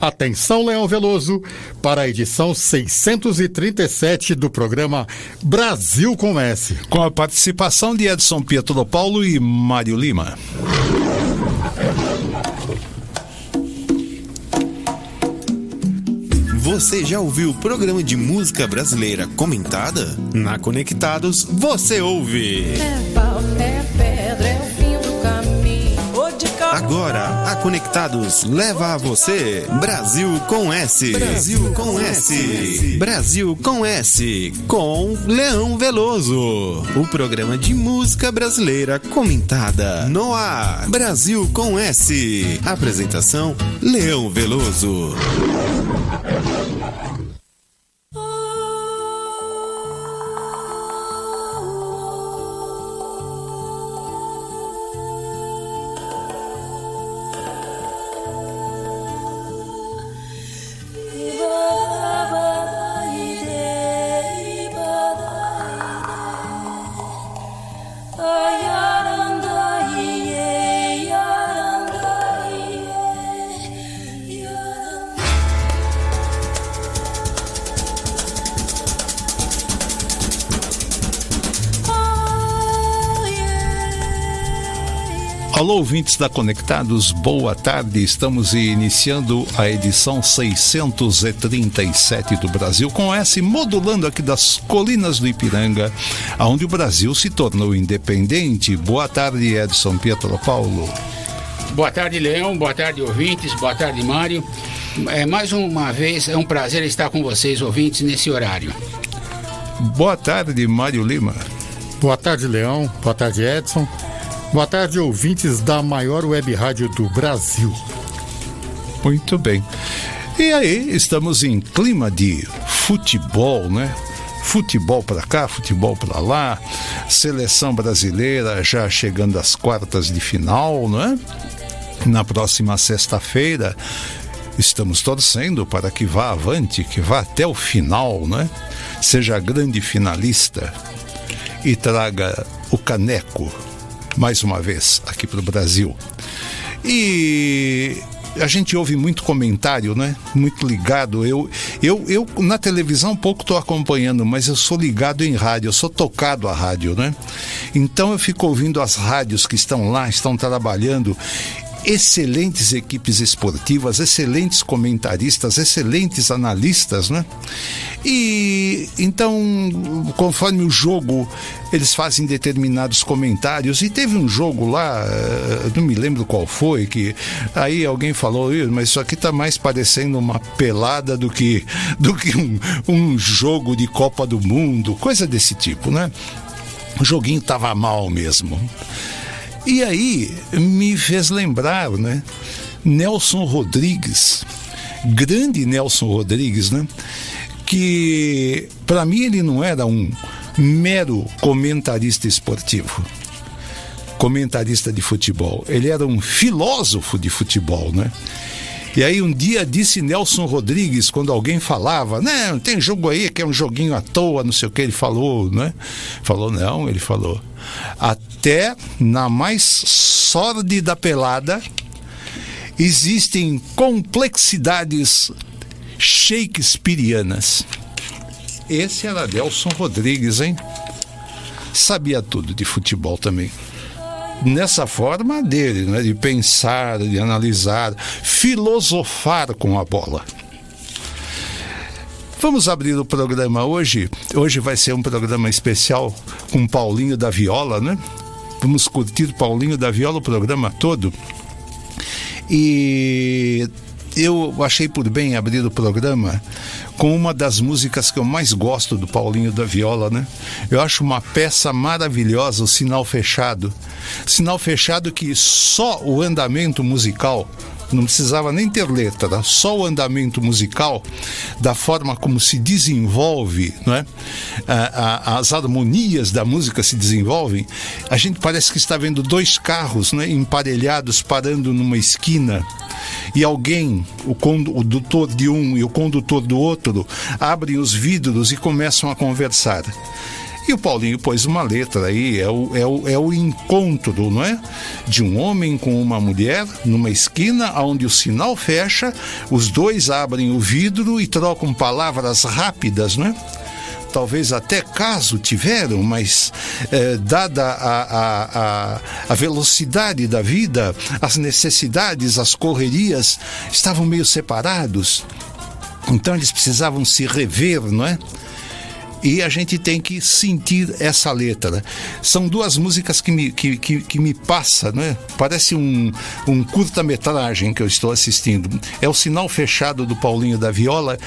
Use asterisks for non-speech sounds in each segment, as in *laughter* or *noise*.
Atenção, Leão Veloso, para a edição 637 do programa Brasil com S. Com a participação de Edson Pietro Paulo e Mário Lima. Você já ouviu o programa de música brasileira comentada? Na Conectados, você ouve. É pau, é Agora, a Conectados leva a você Brasil com S. Brasil com S. Brasil com S. Com Leão Veloso. O programa de música brasileira comentada. No ar. Brasil com S. Apresentação: Leão Veloso. Ouvintes da Conectados, boa tarde. Estamos iniciando a edição 637 do Brasil com S, modulando aqui das colinas do Ipiranga, onde o Brasil se tornou independente. Boa tarde, Edson Pietro Paulo. Boa tarde, Leão. Boa tarde, ouvintes. Boa tarde, Mário. É, mais uma vez, é um prazer estar com vocês, ouvintes, nesse horário. Boa tarde, Mário Lima. Boa tarde, Leão. Boa tarde, Edson. Boa tarde, ouvintes da maior web rádio do Brasil. Muito bem. E aí, estamos em clima de futebol, né? Futebol para cá, futebol para lá, seleção brasileira já chegando às quartas de final, não é? Na próxima sexta-feira, estamos torcendo para que vá avante, que vá até o final, né? Seja grande finalista e traga o caneco mais uma vez aqui para o Brasil. E a gente ouve muito comentário, né? Muito ligado. Eu, eu, eu na televisão pouco estou acompanhando, mas eu sou ligado em rádio, eu sou tocado a rádio, né? Então eu fico ouvindo as rádios que estão lá, estão trabalhando excelentes equipes esportivas, excelentes comentaristas, excelentes analistas, né? E então, conforme o jogo, eles fazem determinados comentários. E teve um jogo lá, eh, não me lembro qual foi, que aí alguém falou, mas isso aqui tá mais parecendo uma pelada do que, do que um, um jogo de Copa do Mundo, coisa desse tipo, né? O joguinho tava mal mesmo. E aí me fez lembrar, né? Nelson Rodrigues, grande Nelson Rodrigues, né? Que para mim ele não era um mero comentarista esportivo, comentarista de futebol. Ele era um filósofo de futebol, né? E aí um dia disse Nelson Rodrigues, quando alguém falava, né, tem jogo aí que é um joguinho à toa, não sei o que, ele falou, né? Falou, não, ele falou. Até na mais sórdida pelada existem complexidades shakespearianas. Esse era Nelson Rodrigues, hein? Sabia tudo de futebol também nessa forma dele, né, de pensar, de analisar, filosofar com a bola. Vamos abrir o programa hoje. Hoje vai ser um programa especial com Paulinho da Viola, né? Vamos curtir Paulinho da Viola o programa todo. E eu achei por bem abrir o programa com uma das músicas que eu mais gosto do Paulinho da Viola, né? Eu acho uma peça maravilhosa, o Sinal Fechado. Sinal Fechado que só o andamento musical não precisava nem ter letra, só o andamento musical, da forma como se desenvolve, não é? as harmonias da música se desenvolvem, a gente parece que está vendo dois carros né, emparelhados parando numa esquina e alguém, o condutor de um e o condutor do outro, abrem os vidros e começam a conversar. E o Paulinho pôs uma letra aí, é o, é o, é o encontro, não é? De um homem com uma mulher numa esquina onde o sinal fecha, os dois abrem o vidro e trocam palavras rápidas, não é? talvez até caso tiveram, mas eh, dada a, a, a, a, velocidade da vida, as necessidades, as correrias, estavam meio separados. Então eles precisavam se rever, não é? E a gente tem que sentir essa letra. São duas músicas que me, que, que, que me passa, né? Parece um, um curta-metragem que eu estou assistindo. É o Sinal Fechado do Paulinho da Viola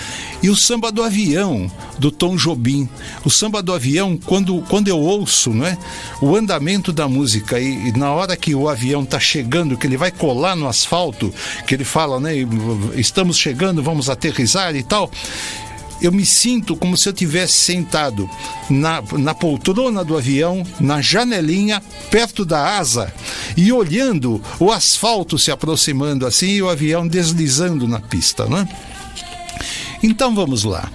e o Samba do Avião do Tom Jobim. O Samba do Avião, quando, quando eu ouço, né? O andamento da música e, e na hora que o avião está chegando, que ele vai colar no asfalto, que ele fala, né? Estamos chegando, vamos aterrizar e tal eu me sinto como se eu tivesse sentado na, na poltrona do avião, na janelinha, perto da asa, e olhando o asfalto se aproximando assim e o avião deslizando na pista, né? Então vamos lá.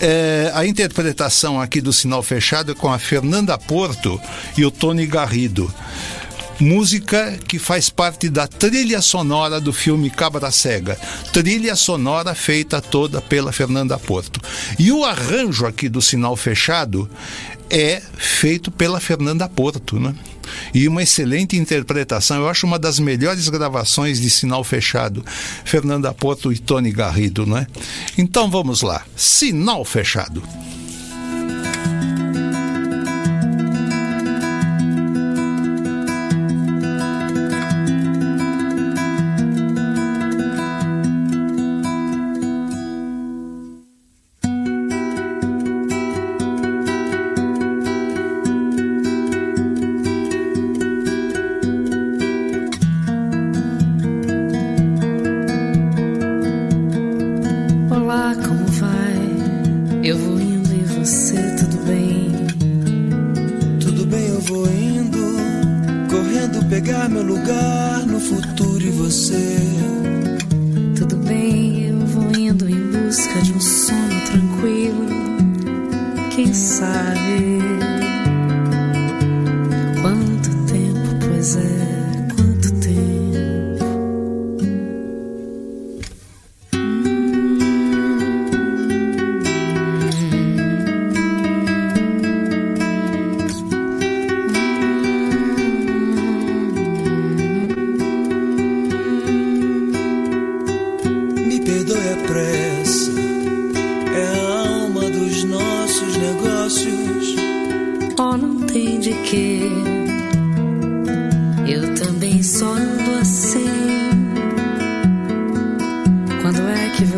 É, a interpretação aqui do Sinal Fechado é com a Fernanda Porto e o Tony Garrido música que faz parte da trilha sonora do filme Cabra Cega. Trilha sonora feita toda pela Fernanda Porto. E o arranjo aqui do Sinal Fechado é feito pela Fernanda Porto, né? E uma excelente interpretação, eu acho uma das melhores gravações de Sinal Fechado, Fernanda Porto e Tony Garrido, né? Então vamos lá, Sinal Fechado.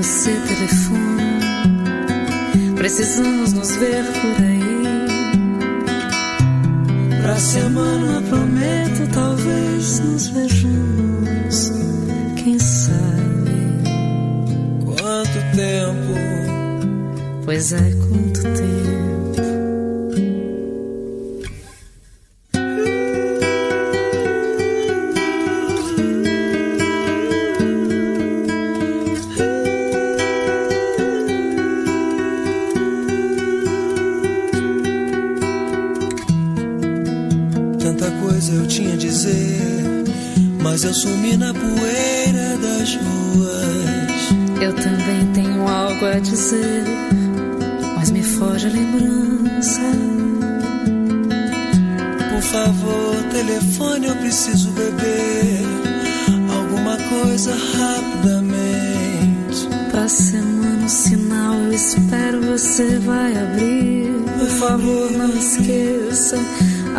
você telefone. Precisamos nos ver por aí. Pra semana prometo, talvez nos vejamos. Quem sabe? Quanto tempo? Pois é,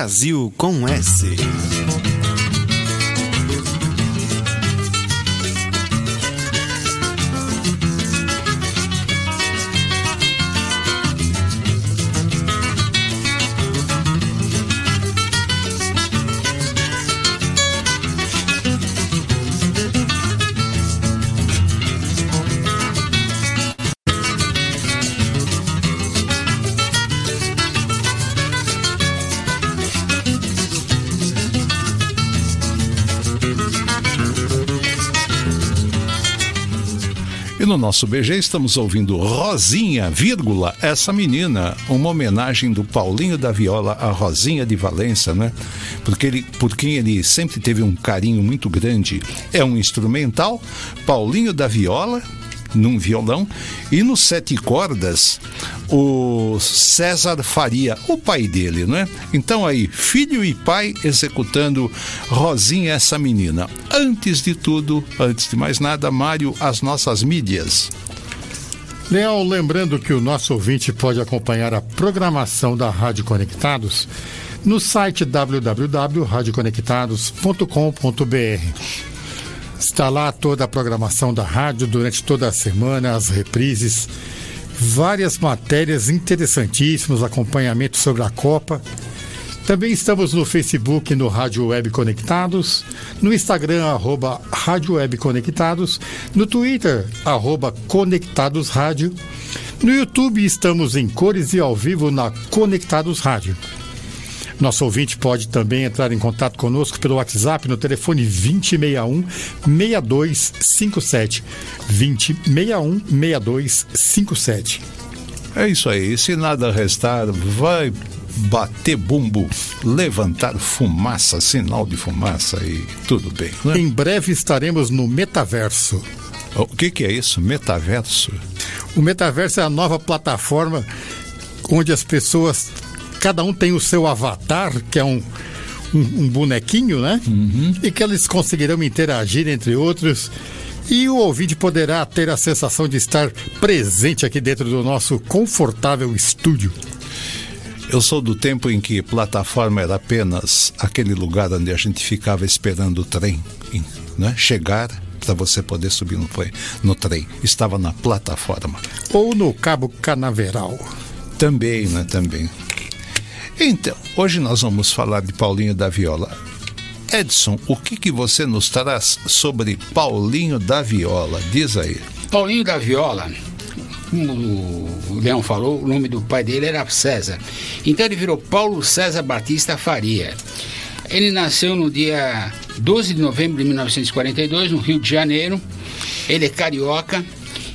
Brasil com S. nosso BG estamos ouvindo Rosinha, vírgula, essa menina, uma homenagem do Paulinho da Viola a Rosinha de Valença, né? Porque ele, por quem ele sempre teve um carinho muito grande. É um instrumental, Paulinho da Viola, num violão, e nos sete cordas, o César Faria, o pai dele, não é? Então aí, filho e pai executando Rosinha essa menina. Antes de tudo, antes de mais nada, Mário, as nossas mídias. Leal, lembrando que o nosso ouvinte pode acompanhar a programação da Rádio Conectados no site www.radioconectados.com.br. Está lá toda a programação da rádio durante toda a semana, as reprises, várias matérias interessantíssimas, acompanhamento sobre a Copa. Também estamos no Facebook, no Rádio Web Conectados, no Instagram, arroba Rádio Web Conectados, no Twitter, arroba Conectados Rádio. No YouTube estamos em cores e ao vivo na Conectados Rádio. Nosso ouvinte pode também entrar em contato conosco pelo WhatsApp no telefone 2061 6257. 2061 6257. É isso aí. Se nada restar, vai bater bumbo, levantar fumaça, sinal de fumaça e tudo bem. Né? Em breve estaremos no metaverso. O que, que é isso? Metaverso? O metaverso é a nova plataforma onde as pessoas, cada um tem o seu avatar, que é um, um, um bonequinho, né? E que eles conseguirão interagir entre outros. E o ouvinte poderá ter a sensação de estar presente aqui dentro do nosso confortável estúdio. Eu sou do tempo em que plataforma era apenas aquele lugar onde a gente ficava esperando o trem né? chegar para você poder subir no, no trem. Estava na plataforma. Ou no Cabo Canaveral. Também, né? Também. Então, hoje nós vamos falar de Paulinho da Viola. Edson, o que, que você nos traz sobre Paulinho da Viola? Diz aí. Paulinho da Viola, como o Leão falou, o nome do pai dele era César. Então ele virou Paulo César Batista Faria. Ele nasceu no dia 12 de novembro de 1942, no Rio de Janeiro. Ele é carioca.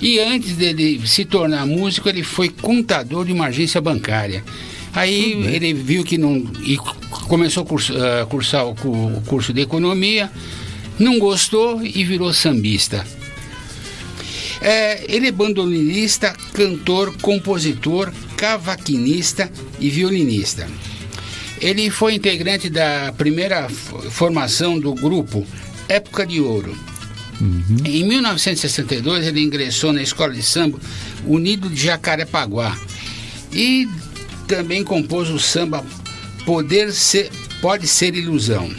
E antes dele se tornar músico, ele foi contador de uma agência bancária. Aí ele viu que não. e começou a curso- cursar o o curso de economia, não gostou e virou sambista. É, ele é bandolinista, cantor, compositor, cavaquinista e violinista. Ele foi integrante da primeira formação do grupo Época de Ouro. Em 1962, ele ingressou na escola de samba Unido de Jacarepaguá e também compôs o samba Poder Ser, Pode Ser Ilusão.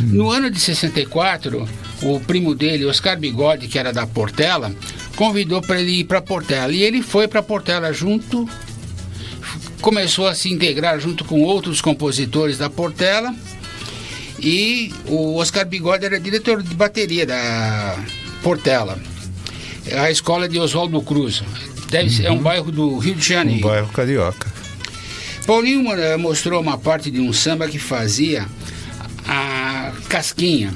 No ano de 64, o primo dele, Oscar Bigode, que era da Portela, convidou para ele ir para Portela. E ele foi para Portela junto, começou a se integrar junto com outros compositores da Portela. E o Oscar Bigode era diretor de bateria da Portela, a escola de Oswaldo Cruz. Deve ser, é um bairro do Rio de Um Janeiro. bairro carioca. Paulinho mostrou uma parte de um samba que fazia a Casquinha,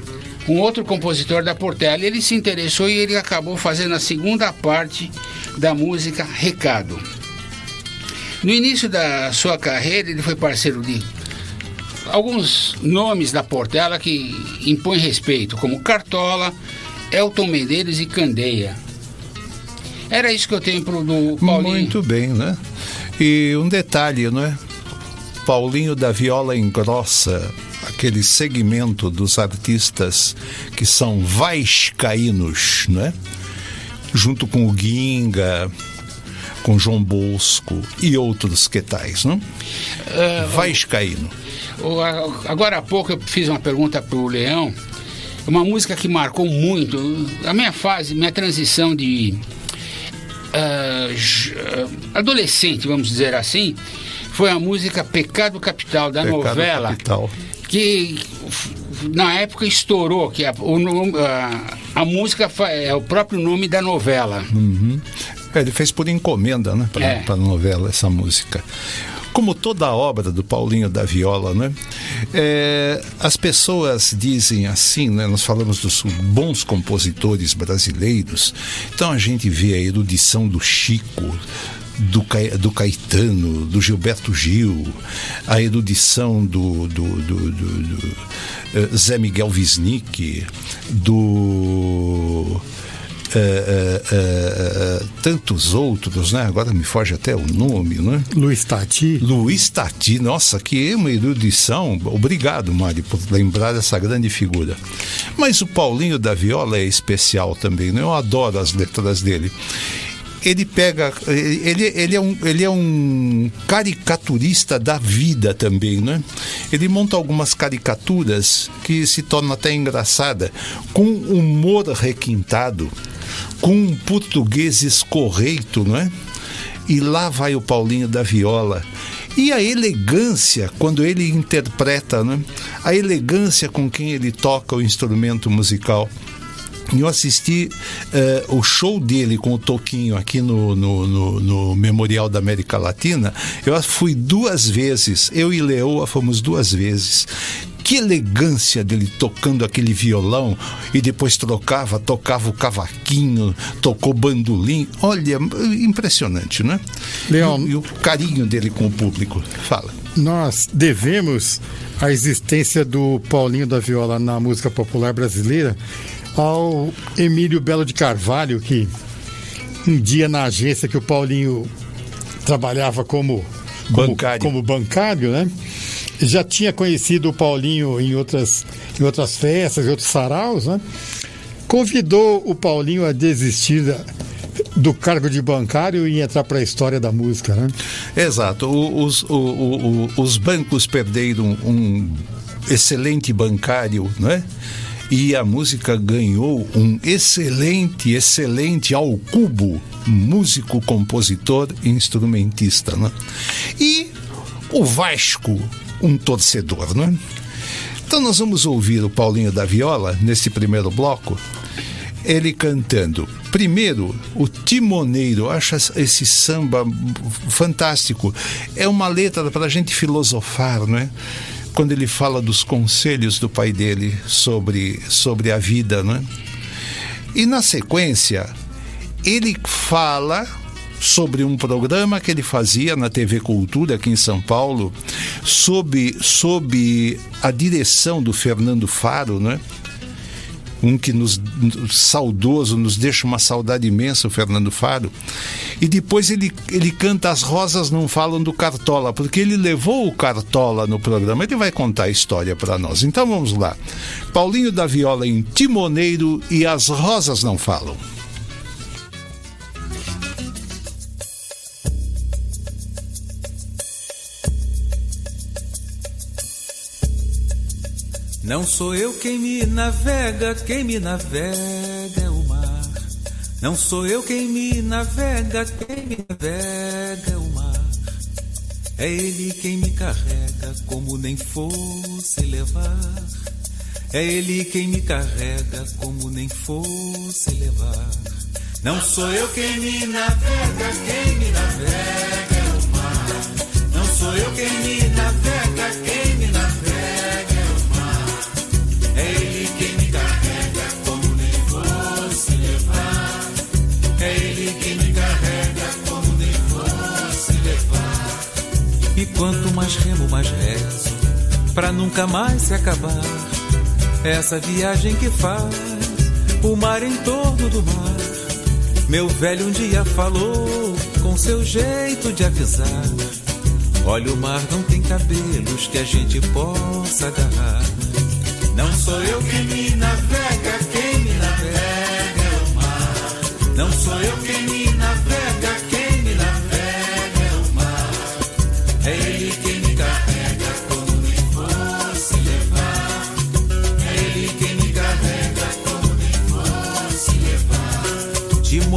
um outro compositor da Portela. Ele se interessou e ele acabou fazendo a segunda parte da música Recado. No início da sua carreira, ele foi parceiro de alguns nomes da Portela que impõem respeito, como Cartola, Elton Medeiros e Candeia. Era isso que eu tenho pro do Paulinho. Muito bem, né? E um detalhe, não é? Paulinho da Viola engrossa aquele segmento dos artistas que são vascaínos, não é? Junto com o Ginga, com João Bosco e outros que tais, não? Vascaíno. O- a- Agora há pouco eu fiz uma pergunta para o Leão, uma música que marcou muito a minha fase, minha transição de ah, ah, adolescente, vamos dizer assim, foi a música Pecado Capital da Pecado novela Capital. que na época estourou que a, o a- a música é o próprio nome da novela. É, ele fez por encomenda, né? Para É. a novela essa música. Como toda a obra do Paulinho da Viola, né? É, as pessoas dizem assim, né? Nós falamos dos bons compositores brasileiros, então a gente vê a erudição do Chico, do, do Caetano, do Gilberto Gil, a erudição do, do, do, do, uh, Zé Miguel Wisnik, do. Uh, uh, tantos outros, né? Agora me foge até o nome, né? Luiz Tati. Luiz Tati, nossa, que uma erudição. Obrigado, Mari, por lembrar dessa grande figura. Mas o Paulinho da Viola é especial também, né? Eu adoro as letras dele ele pega. Ele, ele, é um, ele é um caricaturista da vida também, né? Ele monta algumas caricaturas que se tornam até engraçada, com humor requintado, com um português escorreito, não é? E lá vai o Paulinho da Viola. E a elegância quando ele interpreta, né? A elegância com quem ele toca o instrumento musical eu assisti uh, o show dele com o Toquinho aqui no, no, no, no, Memorial da América Latina. Eu fui duas vezes, eu e Leoa fomos duas vezes. Que elegância dele tocando aquele violão e depois trocava, tocava o cavaquinho, tocou bandolim. Olha, impressionante, né? Leão. E, e o carinho dele com o público. Fala. Nós devemos a existência do Paulinho da Viola na música popular brasileira ao Emílio Belo de Carvalho, que um dia na agência que o Paulinho trabalhava como, como bancário, como bancário né? Já tinha conhecido o Paulinho em outras, em outras festas, em outros saraus, né? Convidou o Paulinho a desistir do cargo de bancário e entrar para a história da música, né? Exato. Os, o, o, os bancos perderam um excelente bancário, não é? E a música ganhou um excelente, excelente ao cubo, músico, compositor e instrumentista. Né? E o Vasco, um torcedor. Né? Então nós vamos ouvir o Paulinho da Viola nesse primeiro bloco, ele cantando. Primeiro, o Timoneiro, acho esse samba fantástico. É uma letra para a gente filosofar, não é? Quando ele fala dos conselhos do pai dele sobre, sobre a vida, né? E na sequência, ele fala sobre um programa que ele fazia na TV Cultura aqui em São Paulo, sob, sob a direção do Fernando Faro, né? Um que nos saudoso, nos deixa uma saudade imensa, o Fernando Faro. E depois ele, ele canta As Rosas Não Falam do Cartola, porque ele levou o Cartola no programa. Ele vai contar a história para nós. Então vamos lá. Paulinho da Viola em Timoneiro e As Rosas Não Falam. Não sou eu quem me navega, quem me navega é o mar. Não sou eu quem me navega, quem me navega é o mar. É ele quem me carrega, como nem fosse levar. É ele quem me carrega, como nem fosse levar. Não sou eu quem me navega, quem me navega é o mar. Não sou eu quem me navega, quem quanto mais remo, mais rezo, pra nunca mais se acabar. Essa viagem que faz o mar em torno do mar. Meu velho um dia falou com seu jeito de avisar. Olha, o mar não tem cabelos que a gente possa agarrar. Não sou eu quem me navega, quem me navega é o mar. Não sou eu quem me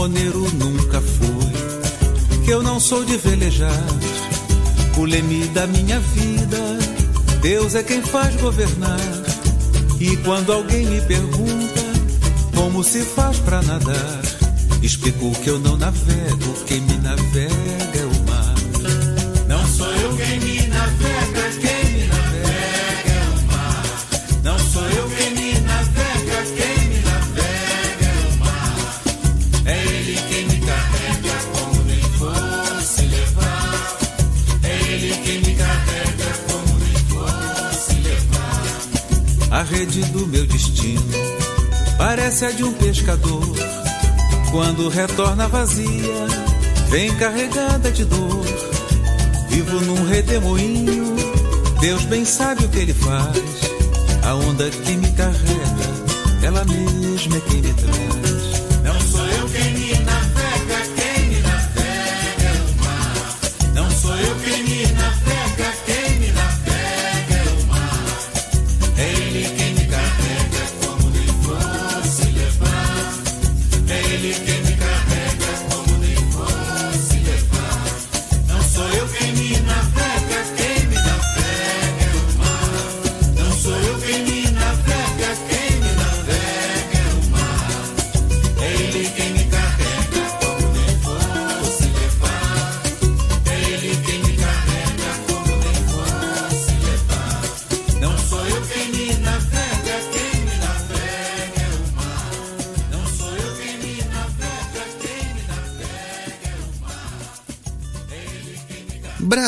levar. Timoneiro nunca fui, que eu não sou de velejar. O leme da minha vida, Deus é quem faz governar. E quando alguém me pergunta como se faz pra nadar, explico que eu não navego, quem me navega parece a de um pescador. Quando retorna vazia, vem carregada de dor. Vivo num redemoinho, Deus bem sabe o que ele faz. A onda que me carrega, ela mesma é quem me traz.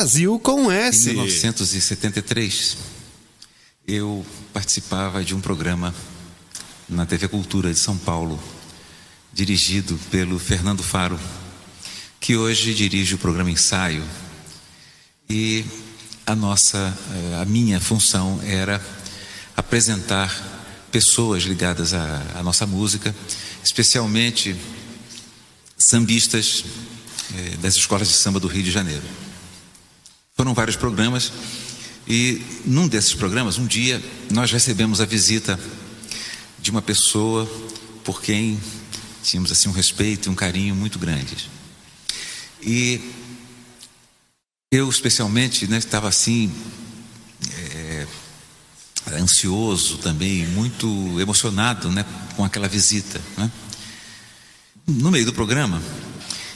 Brasil com Em S. 1973, eu participava de um programa na TV Cultura de São Paulo, dirigido pelo Fernando Faro, que hoje dirige o programa Ensaio. E a nossa, eh, a minha função era apresentar pessoas ligadas à, à nossa música, especialmente sambistas eh, das escolas de samba do Rio de Janeiro. Foram vários programas e num desses programas, um dia, nós recebemos a visita de uma pessoa por quem tínhamos assim um respeito e um carinho muito grandes. E eu especialmente né, estava assim é, ansioso também, muito emocionado né, com aquela visita. Né? No meio do programa,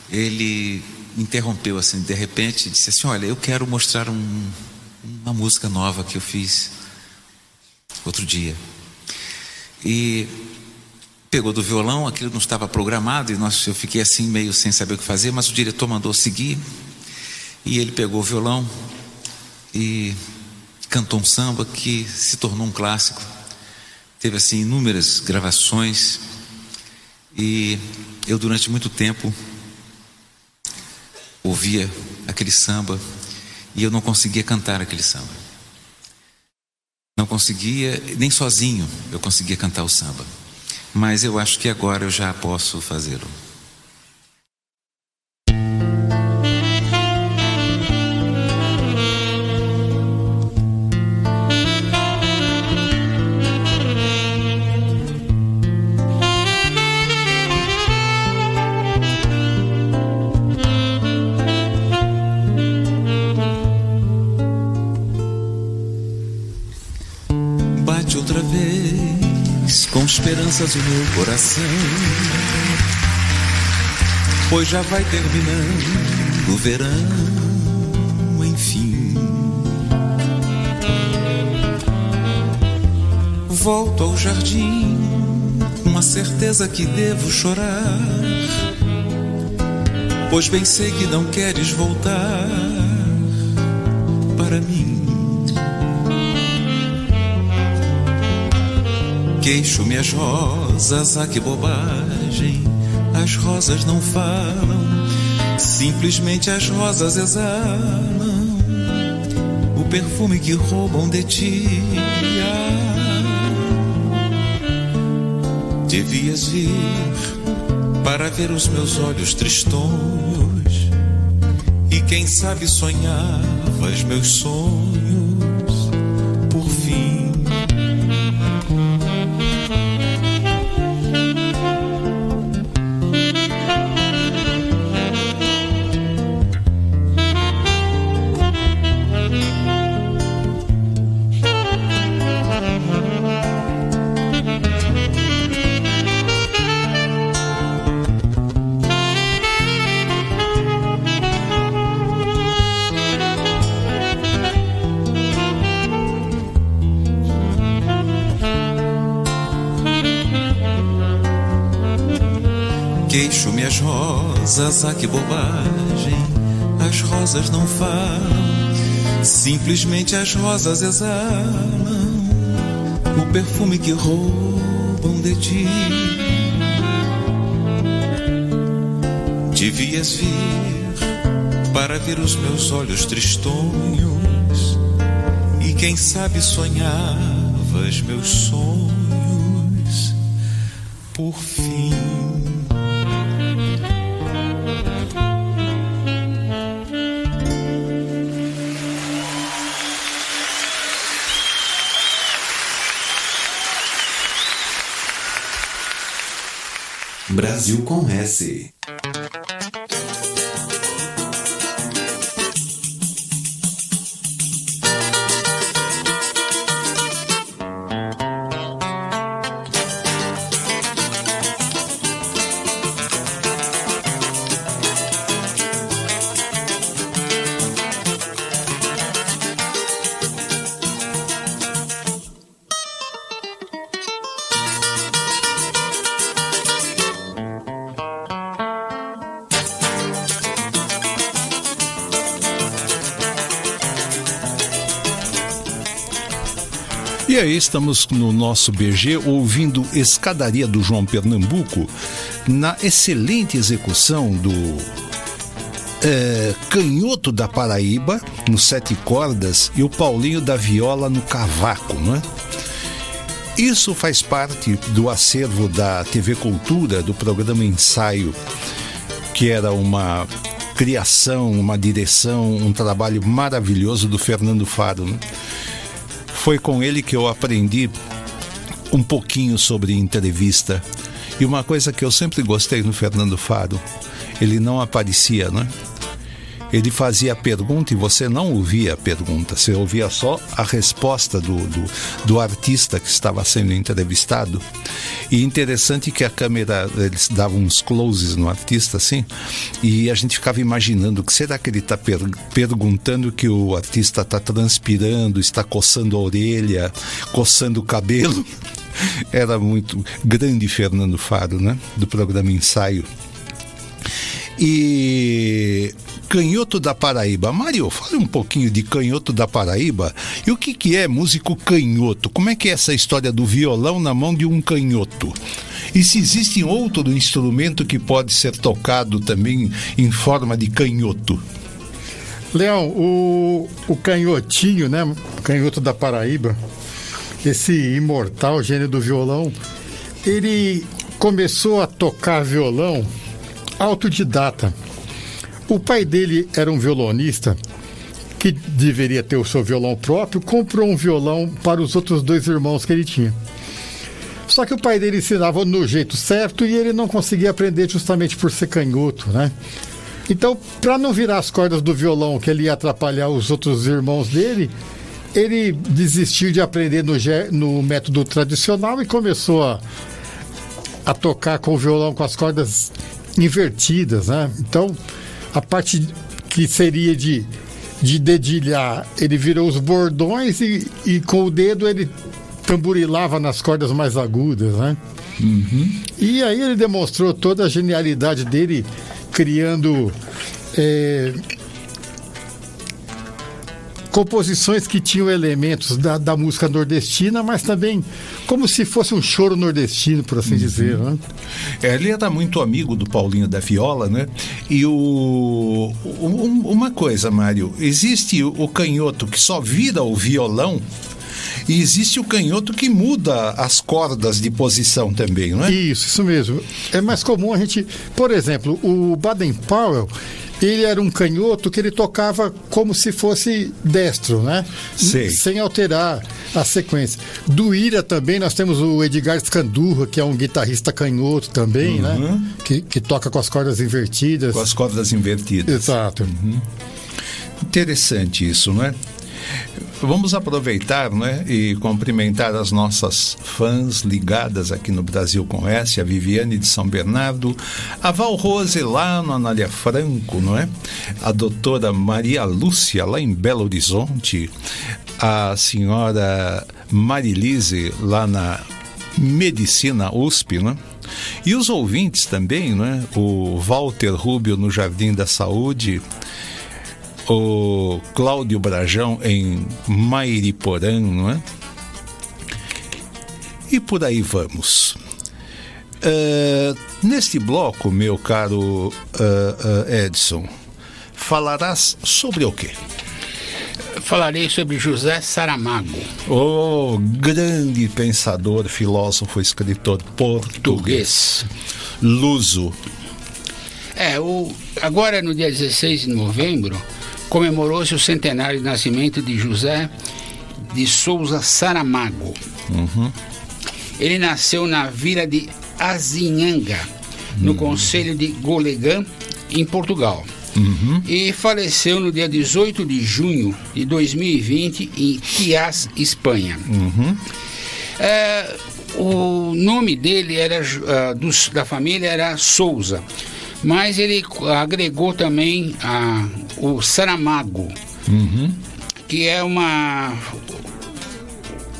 ele interrompeu assim, de repente, disse assim: Olha, eu quero mostrar um- uma música nova que eu fiz outro dia. E pegou do violão, aquilo não estava programado, e nós, eu fiquei assim, meio sem saber o que fazer, mas o diretor mandou seguir. E ele pegou o violão e cantou um samba que se tornou um clássico. Teve assim inúmeras gravações e eu durante muito tempo ouvia aquele samba e eu não conseguia cantar aquele samba. Não conseguia, nem sozinho eu conseguia cantar o samba. Mas eu acho que agora eu já posso fazê-lo. Esperanças meu coração. Pois já vai terminando o verão, enfim. Volto ao jardim com a certeza que devo chorar. Pois bem sei que não queres voltar para mim. Queixo-me as rosas, ah que bobagem. As rosas não falam, simplesmente as rosas exalam o perfume que roubam de ti. Ah, devias vir para ver os meus olhos tristonhos e quem sabe sonhavas meus sonhos rosas, ah que bobagem. As rosas não falam, simplesmente as rosas exalam o perfume que roubam de ti. Devias vir para ver os meus olhos tristonhos e quem sabe sonhavas meus sonhos por fim. Brasil com S. E aí estamos no nosso BG ouvindo Escadaria do João Pernambuco na excelente execução do é, Canhoto da Paraíba no sete cordas e o Paulinho da Viola no cavaco, não é? Isso faz parte do acervo da TV Cultura, do programa Ensaio, que era uma criação, uma direção, um trabalho maravilhoso do Fernando Faro. Né? Foi com ele que eu aprendi um pouquinho sobre entrevista. E uma coisa que eu sempre gostei no Fernando Faro, ele não aparecia, né? Ele fazia a pergunta e você não ouvia a pergunta, você ouvia só a resposta do, do, do artista que estava sendo entrevistado. E interessante que a câmera, eles davam uns closes no artista assim, e a gente ficava imaginando que será que ele está per perguntando que o artista está transpirando, está coçando a orelha, coçando o cabelo. *laughs* Era muito grande Fernando Faro, né? Do programa Ensaio. E Canhoto da Paraíba. Mário, fale um pouquinho de Canhoto da Paraíba. E o que, que é músico canhoto? Como é que é essa história do violão na mão de um canhoto? E se existe outro instrumento que pode ser tocado também em forma de canhoto? Leão, o, o canhotinho, né? Canhoto da Paraíba, esse imortal gênio do violão, ele começou a tocar violão autodidata. O pai dele era um violonista que deveria ter o seu violão próprio, comprou um violão para os outros dois irmãos que ele tinha. Só que o pai dele ensinava no jeito certo e ele não conseguia aprender justamente por ser canhoto, né? Então, para não virar as cordas do violão que ele ia atrapalhar os outros irmãos dele, ele desistiu de aprender no, no método tradicional e começou a, a tocar com o violão com as cordas invertidas, né? Então, a parte que seria de, de dedilhar, ele virou os bordões e, e com o dedo ele tamburilava nas cordas mais agudas, né? Uhum. E aí ele demonstrou toda a genialidade dele criando é, composições que tinham elementos da, da, música nordestina, mas também como se fosse um choro nordestino, por assim uhum. dizer. Né? É, ele era muito amigo do Paulinho da Viola, né? E o, um, uma coisa, Mário, existe o, canhoto que só vira o violão e existe o canhoto que muda as cordas de posição também, não é? Isso, isso mesmo. É mais comum a gente, por exemplo, o Baden Powell, ele era um canhoto que ele tocava como se fosse destro, né? Sei. Sem alterar a sequência. Do Ira também nós temos o Edgar Scandurra, que é um guitarrista canhoto também, né? uhum. né? Que, que toca com as cordas invertidas. Com as cordas invertidas. Exato. Uhum. Interessante isso, não é? Vamos aproveitar né, e cumprimentar as nossas fãs ligadas aqui no Brasil com S, a Viviane de São Bernardo, a Val Rose lá no Anália Franco, não é? A doutora Maria Lúcia lá em Belo Horizonte, a senhora Marilise lá na Medicina USP, né? E os ouvintes também, né? O Walter Rubio no Jardim da Saúde, o Cláudio Brajão em Mairiporã, não é? E por aí vamos. Uh, neste bloco, meu caro uh, uh, Edson, falarás sobre o quê? Falarei sobre José Saramago. O grande pensador, filósofo, escritor português. Português. Luso. É, o, agora no dia 16 de novembro, comemorou-se o centenário de nascimento de José de Souza Saramago. Ele nasceu na vila de Azinhanga, no concelho de Golegã, em Portugal. E faleceu no dia 18 de junho de 2020 em Tias, Espanha. É, o nome dele era ah, dos- da família era Souza, mas ele agregou também ah, o Saramago, que é uma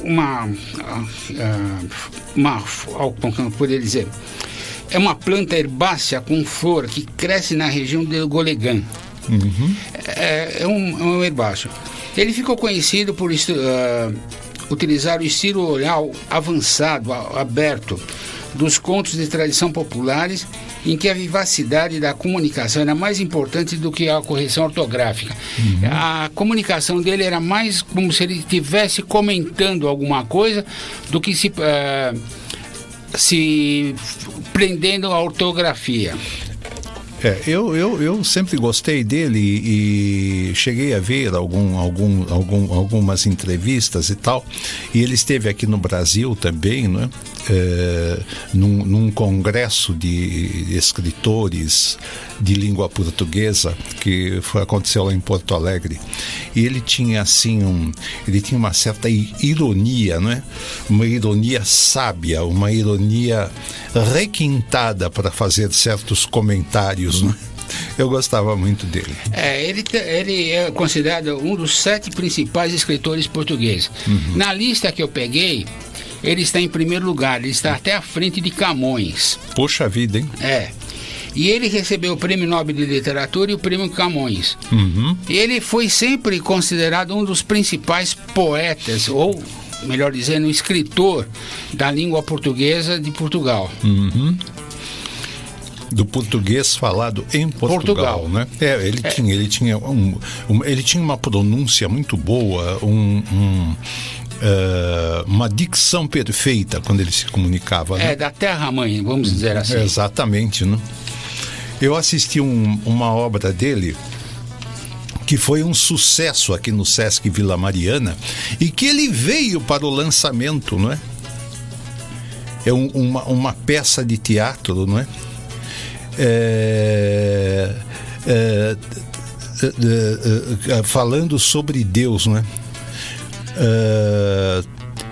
uma uma como poderia dizer é uma planta herbácea com flor que cresce na região de Golegã. É, é um, é um herbáceo. Ele ficou conhecido por ah, utilizar o estilo oral avançado, a- aberto, dos contos de tradição populares, em que a vivacidade da comunicação era mais importante do que a correção ortográfica. A comunicação dele era mais como se ele estivesse comentando alguma coisa do que se. ah, se prendendo à ortografia. É, eu, eu, eu sempre gostei dele e cheguei a ver algum, algum, algum, algumas entrevistas e tal. E ele esteve aqui no Brasil também, né? É, num, num congresso de escritores de língua portuguesa que foi, aconteceu lá em Porto Alegre. E ele tinha assim um, ele tinha uma certa ironia, não é? Uma ironia sábia, uma ironia requintada para fazer certos comentários, né? Eu gostava muito dele. É, ele, ele é considerado um dos sete principais escritores portugueses. Na lista que eu peguei, ele está em primeiro lugar, ele está até à frente de Camões. Poxa vida, hein? É. E ele recebeu o Prêmio Nobel de Literatura e o Prêmio Camões. E ele foi sempre considerado um dos principais poetas, ou, melhor dizendo, escritor da língua portuguesa de Portugal. Do português falado em Portugal, Portugal. né? É, ele tinha, ele tinha um, um- ele tinha uma pronúncia muito boa, um, um, eh, uma dicção perfeita quando ele se comunicava. né? É, da terra-mãe, vamos dizer assim. Exatamente, né? Eu assisti um- uma obra dele que foi um sucesso aqui no Sesc Vila Mariana e que ele veio para o lançamento, não é? É um- uma, uma peça de teatro, não é? É, é, é, é, é, falando sobre Deus, não é? É,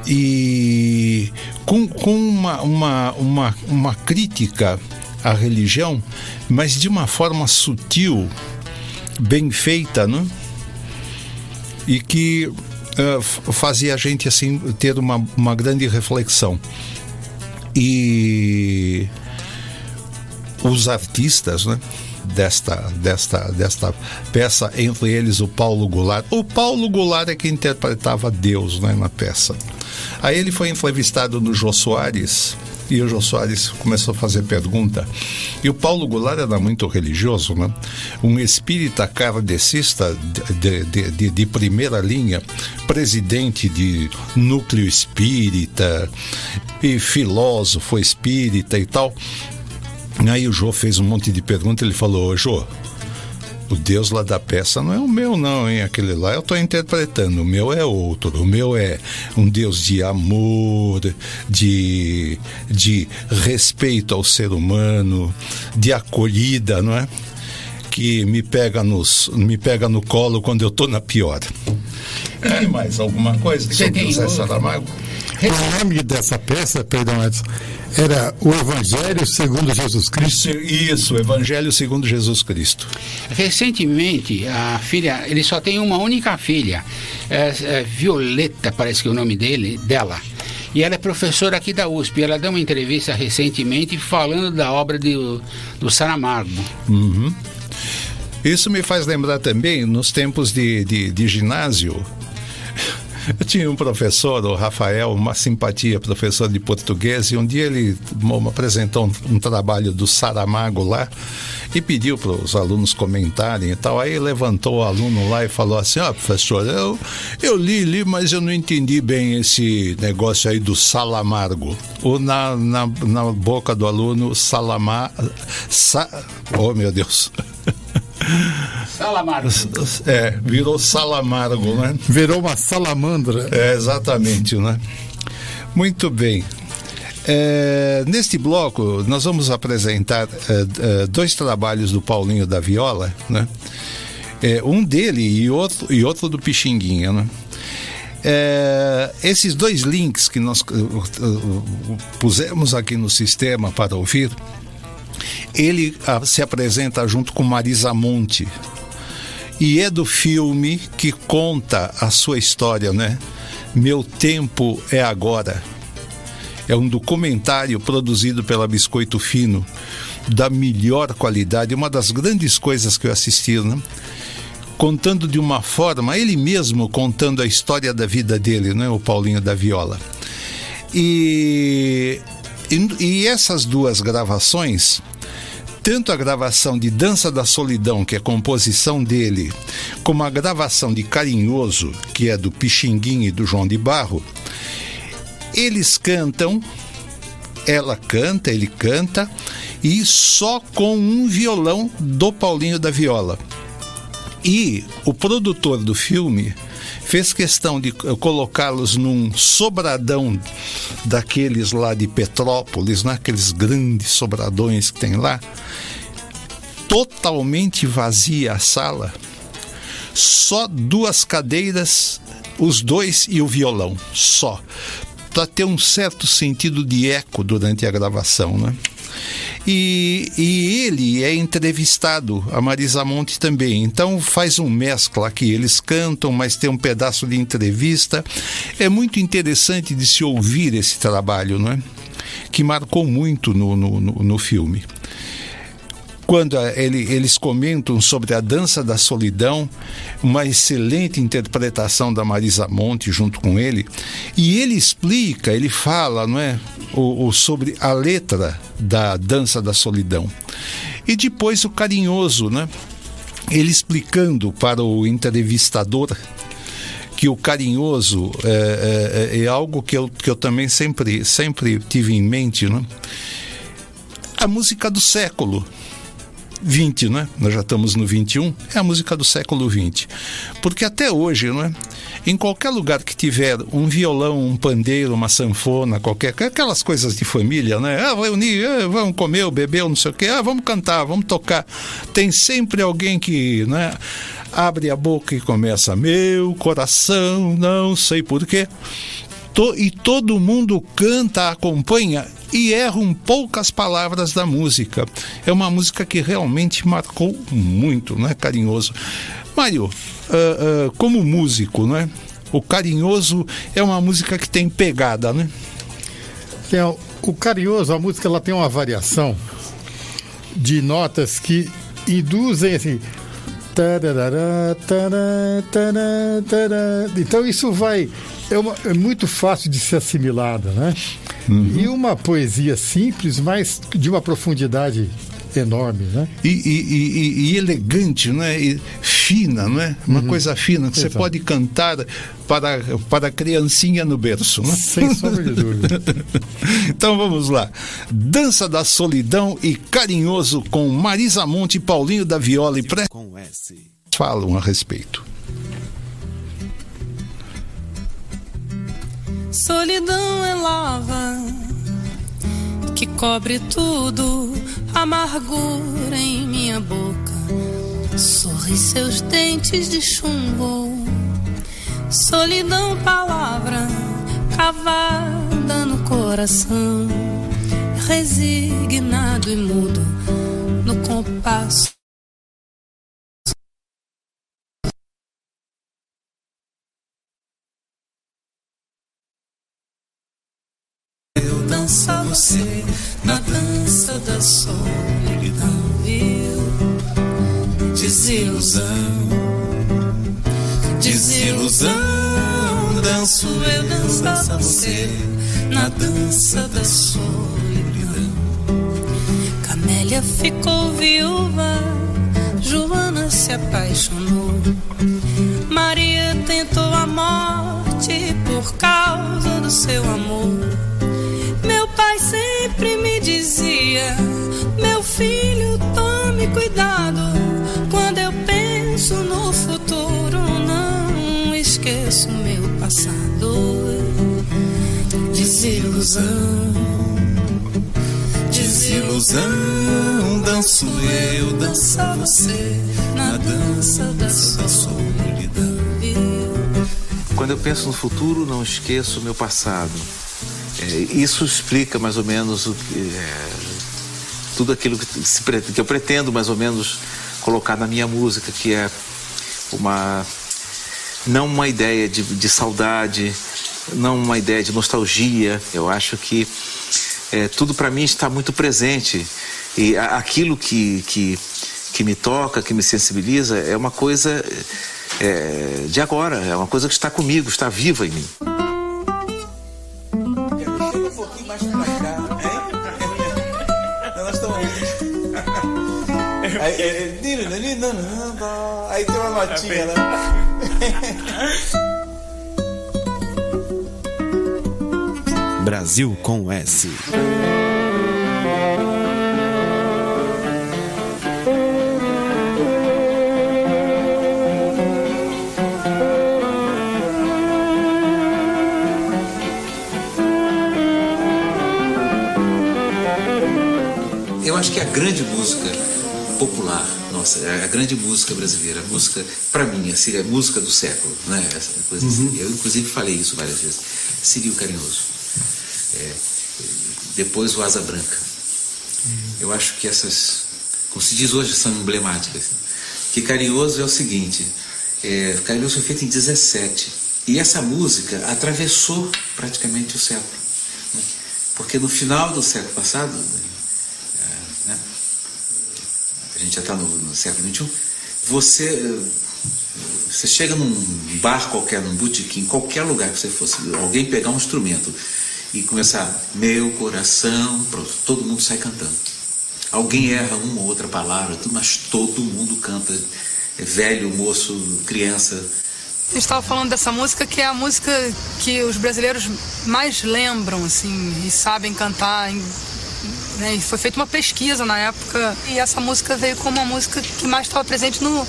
e com, com uma, uma, uma, uma crítica à religião, mas de uma forma sutil, bem feita, né? E que f- fazia a gente assim ter uma, uma grande reflexão. E os artistas, né? Desta, desta, desta peça, entre eles o Paulo Goulart. O Paulo Goulart é que interpretava Deus né, na peça. Aí ele foi entrevistado no Jô Soares e o Jô Soares começou a fazer pergunta. E o Paulo Goulart era muito religioso, né? Um espírita kardecista de, de, de, de primeira linha, presidente de núcleo espírita e filósofo espírita e tal. Aí o Jô fez um monte de perguntas, ele falou, "Ô, Jô, o Deus lá da peça não é o meu não, hein? Aquele lá eu estou interpretando, o meu é outro, o meu é um Deus de amor, de, de respeito ao ser humano, de acolhida, não é? Que me pega, nos, me pega no colo quando eu estou na pior. Tem mais alguma coisa Você sobre tem o Zé outro? Saramago? O nome dessa peça, perdão, Edson, era O Evangelho segundo Jesus Cristo. Isso, Evangelho segundo Jesus Cristo. Recentemente, a filha, ele só tem uma única filha, é, é Violeta, parece que é o nome dele, dela. E ela é professora aqui da USP. Ela deu uma entrevista recentemente falando da obra de, do Saramago. Isso me faz lembrar também, nos tempos de, de, de ginásio, Eu tinha um professor, o Rafael, uma simpatia, professor de português, e um dia ele apresentou um, um trabalho do Saramago lá e pediu para os alunos comentarem e tal. Aí levantou o aluno lá e falou assim: Ó, oh, professor, eu, eu li, li, mas eu não entendi bem esse negócio aí do salamargo. Ou na, na, na boca do aluno, salamar. Sa, oh, meu Deus. *laughs* Salamargo. É, virou salamargo, né? Virou uma salamandra. É, exatamente, né? Muito bem. É, neste bloco, nós vamos apresentar é, é, dois trabalhos do Paulinho da Viola, né? É, um dele e outro, e outro do Pixinguinha, né? É, esses dois links que nós uh, pusemos aqui no sistema para ouvir, ele uh, se apresenta junto com Marisa Monte e é do filme que conta a sua história, né? Meu tempo é agora é um documentário produzido pela Biscoito Fino, da melhor qualidade, uma das grandes coisas que eu assisti, né? contando de uma forma, ele mesmo contando a história da vida dele, né? o Paulinho da Viola. E, e, e essas duas gravações, tanto a gravação de Dança da Solidão, que é composição dele, como a gravação de Carinhoso, que é do Pixinguinho e do João de Barro, eles cantam, ela canta, ele canta, e só com um violão do Paulinho da Viola. E o produtor do filme fez questão de colocá-los num sobradão daqueles lá de Petrópolis, né? aqueles grandes sobradões que tem lá, totalmente vazia a sala, só duas cadeiras, os dois e o violão, só para ter um certo sentido de eco durante a gravação, né? E, e, ele é entrevistado, a Marisa Monte também. Então faz um mescla aqui. Eles cantam, mas tem um pedaço de entrevista. É muito interessante de se ouvir esse trabalho, não é? Que marcou muito no, no, no, no filme quando ele, eles comentam sobre a dança da solidão, uma excelente interpretação da Marisa Monte junto com ele, e ele explica, ele fala, não é, o, o sobre a letra da dança da solidão. E depois o carinhoso, né? Ele explicando para o entrevistador que o carinhoso é, é, é, algo que eu, que eu também sempre, sempre tive em mente, né? A música do século 20, né? Nós já estamos no 21, é a música do século 20. Porque até hoje, não é? Em qualquer lugar que tiver um violão, um pandeiro, uma sanfona, qualquer aquelas coisas de família, né? Ah, reunir, ah, vamos comer, beber, não sei o quê, ah, vamos cantar, vamos tocar. Tem sempre alguém que, né? Abre a boca e começa, meu coração, não sei porquê. E todo mundo canta, acompanha e erram poucas palavras da música. É uma música que realmente marcou muito, não é carinhoso. Mário, uh, uh, como músico, não é? O carinhoso é uma música que tem pegada, né? Tem, o carinhoso, a música ela tem uma variação de notas que induzem assim. Então isso vai. É, uma, é muito fácil de ser assimilada, né? Uhum. E uma poesia simples, mas de uma profundidade enorme, né? E, e, e, e elegante, né? E fina, né? Uma uhum. coisa fina que Exato. você pode cantar para, para a criancinha no berço, né? Sem sombra de dúvida. *laughs* então vamos lá. Dança da Solidão e Carinhoso com Marisa Monte, Paulinho da Viola e Pré... Falam a respeito. Solidão é lava que cobre tudo, amargura em minha boca. Sorri seus dentes de chumbo. Solidão, palavra cavada no coração, resignado e mudo no compasso você na dança da solidão, viu? Desilusão, desilusão, danço eu, dança você, na dança da solidão. Camélia ficou viúva, Joana se apaixonou. Maria tentou a morte por causa do seu amor. Pai sempre me dizia: Meu filho, tome cuidado. Quando eu penso no futuro, não esqueço meu passado. Desilusão, desilusão. Danço eu, dança você, na dança da solidão. Quando eu penso no futuro, não esqueço meu passado. É, isso explica mais ou menos o é, tudo aquilo que, se, que eu pretendo mais ou menos colocar na minha música, que é uma não uma ideia de, de saudade, não uma ideia de nostalgia. Eu acho que é, tudo para mim está muito presente e a, aquilo que, que que me toca, que me sensibiliza, é uma coisa é, de agora, é uma coisa que está comigo, está viva em mim. Aí, é, aí tem uma notinha, né? *laughs* Brasil com S. Eu acho que a grande música popular, nossa, é a grande música brasileira, a música, para mim, seria a música do século, né? Essa coisa assim. Eu, inclusive, falei isso várias vezes. Seria o Carinhoso. É, depois o Asa Branca. Eu acho que essas, como se diz hoje, são emblemáticas. Que Carinhoso é o seguinte: é, Carinhoso foi feito em 17. E essa música atravessou praticamente o século. né? Porque no final do século passado, né, a gente já está no, no século XXI, você, eh, você chega num bar qualquer, num botequim, qualquer lugar que você fosse, alguém pegar um instrumento e começar, meu coração, pronto, todo mundo sai cantando. Alguém erra uma ou outra palavra, mas todo mundo canta. É velho, moço, criança. Gente estava falando dessa música que é a música que os brasileiros mais lembram, assim, e sabem cantar. Né? E foi feita uma pesquisa na época e essa música veio como a música que mais estava presente no,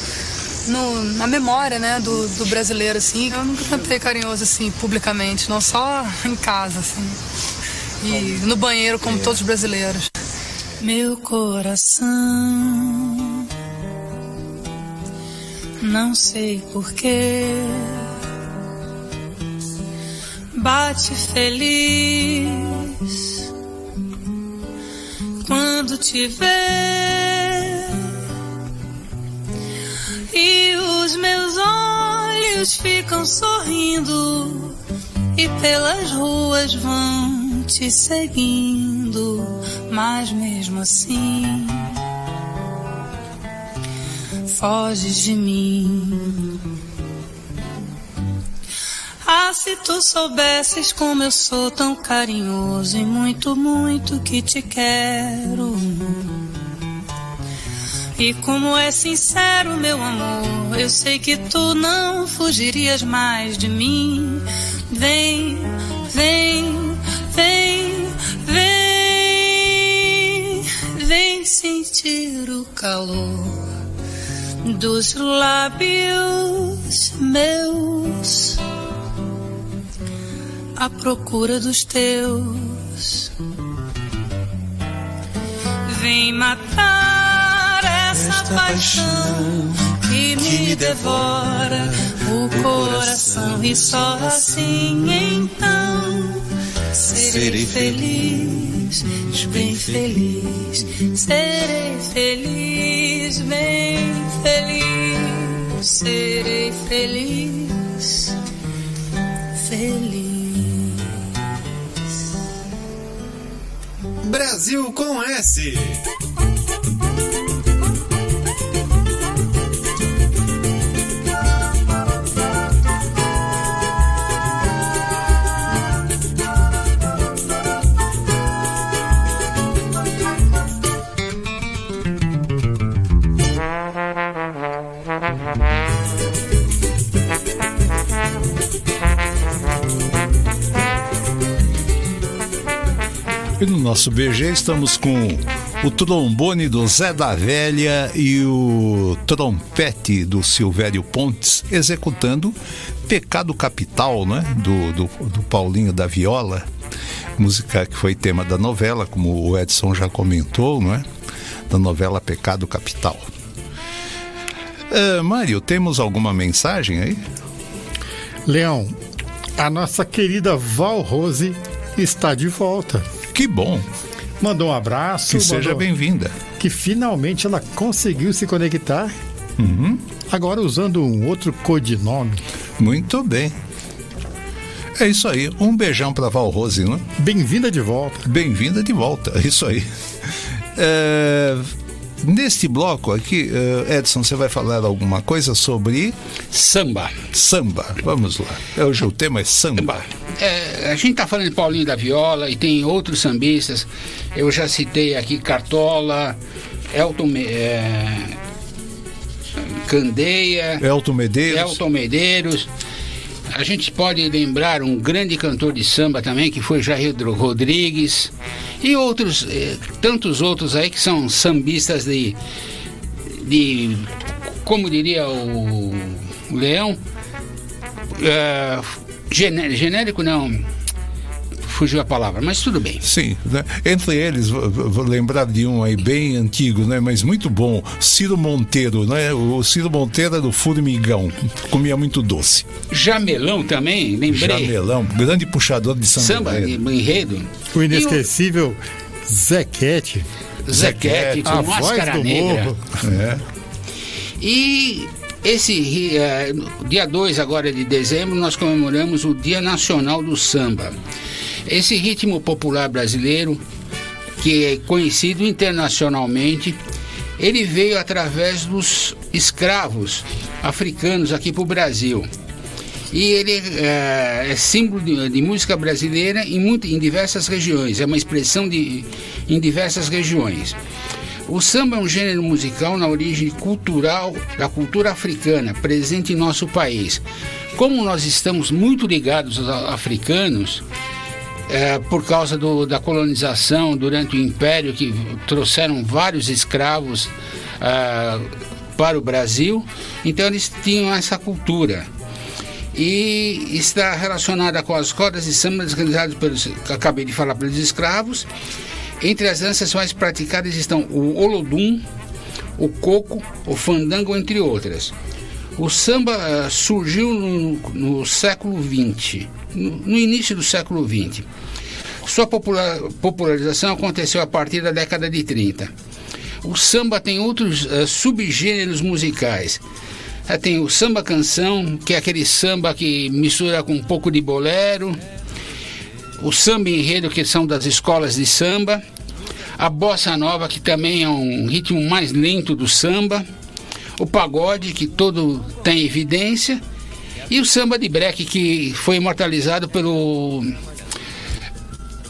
no- na memória, né, do, do brasileiro, assim. Eu nunca cantei carinhoso, assim, publicamente, não só em casa, assim. E no banheiro, como todos os brasileiros. Meu coração, não sei porquê, bate feliz quando te vê. E os meus olhos ficam sorrindo e pelas ruas vão te seguindo, mas mesmo assim foges de mim. Ah, se tu soubesses como eu sou tão carinhoso e muito, muito que te quero. E como é sincero meu amor, eu sei que tu não fugirias mais de mim. Vem, vem, vem, vem, vem sentir o calor dos lábios meus à procura dos teus. Vem matar essa paixão que me devora o coração e só assim então serei feliz, bem feliz, serei feliz, bem feliz, serei feliz, feliz. Brasil com S. nosso BG estamos com o trombone do Zé da Velha e o trompete do Silvério Pontes executando Pecado Capital, né? Do, do, do Paulinho da Viola. Música que foi tema da novela, como o Edson já comentou, não é? Da novela Pecado Capital. Uh, Mário, temos alguma mensagem aí? Leão, a nossa querida Val Rose está de volta. Que bom. Mandou um abraço. Que seja mandou- bem-vinda. Que finalmente ela conseguiu se conectar. Uhum. Agora usando um outro codinome. Muito bem. É isso aí. Um beijão para Val Rose, né? Bem-vinda de volta. Bem-vinda de volta. É isso aí. É, Neste bloco aqui, eh, Edson, você vai falar alguma coisa sobre Samba. samba. Vamos lá. Hoje o tema é samba. É, a gente está falando de Paulinho da Viola e tem outros sambistas. Eu já citei aqui Cartola, Elton é, Candeia, Elton Medeiros. Elton Medeiros. A gente pode lembrar um grande cantor de samba também, que foi Jair Rodrigues. E outros, eh, tantos outros aí que são sambistas de, de como diria o, Leão, gené- genérico não, fugiu a palavra, mas tudo bem. Sim, né? entre eles, vou, lembrar de um aí bem antigo, né? mas muito bom, Ciro Monteiro, né? O Ciro Monteiro era do Formigão, comia muito doce. Jamelão também, lembrei. Jamelão, grande puxador de samba. Samba enredo. O inesquecível Zequete. Zequete com a voz máscara do negra. morro. É. E esse eh, dia 2 agora de dezembro nós comemoramos o Dia Nacional do Samba. Esse ritmo popular brasileiro, que é conhecido internacionalmente, ele veio através dos escravos africanos aqui para o Brasil. E ele eh, é símbolo de, de música brasileira em, muito, em diversas regiões, é uma expressão de, em diversas regiões. O samba é um gênero musical na origem cultural da cultura africana, presente em nosso país. Como nós estamos muito ligados aos africanos, é, por causa do- da colonização durante o Império, que trouxeram vários escravos ah, para o Brasil, então eles tinham essa cultura e está relacionada com as rodas de samba realizadas pelos, acabei de falar, pelos escravos. Entre as danças mais praticadas estão o Olodum, o Coco, o Fandango, entre outras. O samba ah, surgiu no, no século XX, no, início do século XX. Sua popular- popularização aconteceu a partir da década de 30. O samba tem outros eh, subgêneros musicais. Eh, tem o samba canção, que é aquele samba que mistura com um pouco de bolero. O samba enredo, que são das escolas de samba. A bossa nova, que também é um ritmo mais lento do samba. O pagode, que todo tem evidência. E o samba de breque, que foi imortalizado pelo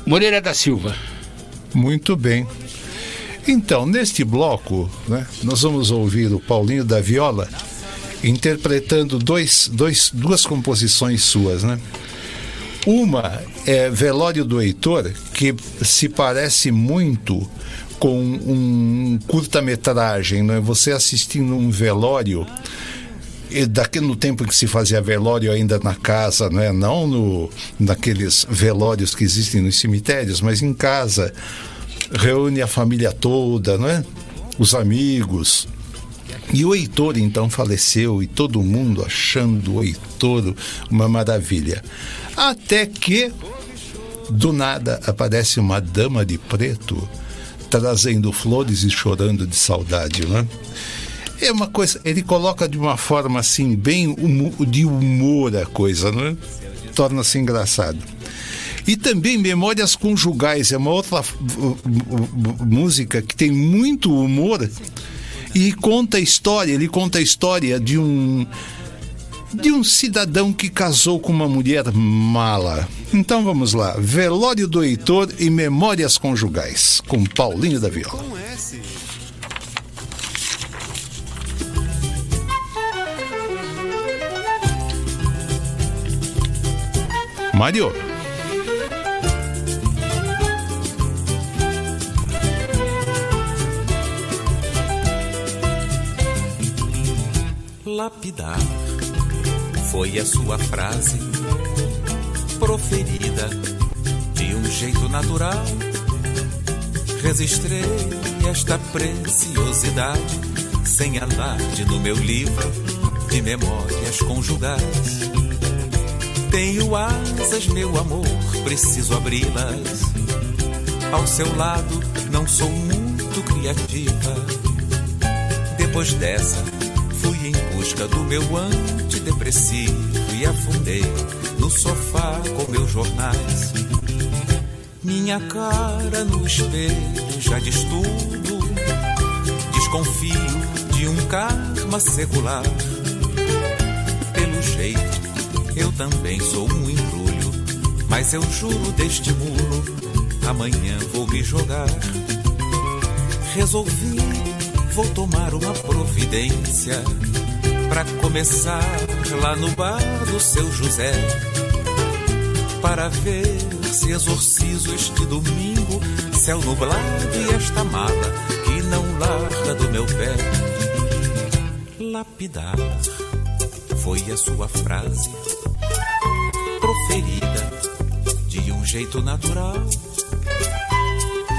Moreira da Silva. Muito bem. Então, neste bloco, né, nós vamos ouvir o Paulinho da Viola interpretando dois, dois, duas composições suas, né? Uma é Velório do Heitor, que se parece muito com um curta-metragem, né? Você assistindo um velório daqui no tempo em que se fazia velório ainda na casa, né? não no, naqueles velórios que existem nos cemitérios, mas em casa, reúne a família toda, não é? os amigos. E o Heitor então faleceu e todo mundo achando o Heitor uma maravilha. Até que, do nada, aparece uma dama de preto trazendo flores e chorando de saudade, não é? Uma coisa, ele coloca de uma forma assim, bem de humor a coisa, não é? Torna-se engraçado. E também Memórias Conjugais, é uma outra música que tem muito humor e conta a história, ele conta a história de um de um cidadão que casou com uma mulher mala. Então vamos lá, Velório do Heitor e Memórias Conjugais, com Paulinho da Viola. Mario. Lapidar foi a sua frase proferida de um jeito natural. Registrei esta preciosidade sem alarde no meu livro de memórias conjugais. Tenho asas, meu amor, preciso abri-las. Ao seu lado, não sou muito criativa. Depois dessa, fui em busca do meu antidepressivo e afundei no sofá com meus jornais. Minha cara no espelho já diz tudo. Desconfio de um karma secular. Pelo jeito, eu também sou um embrulho. Mas eu juro deste muro, amanhã vou me jogar. Resolvi, vou tomar uma providência. Pra começar lá no bar do seu José. Para ver se exorcizo este domingo, céu nublado e esta mala que não larga do meu pé. Lapidar foi a sua frase jeito natural.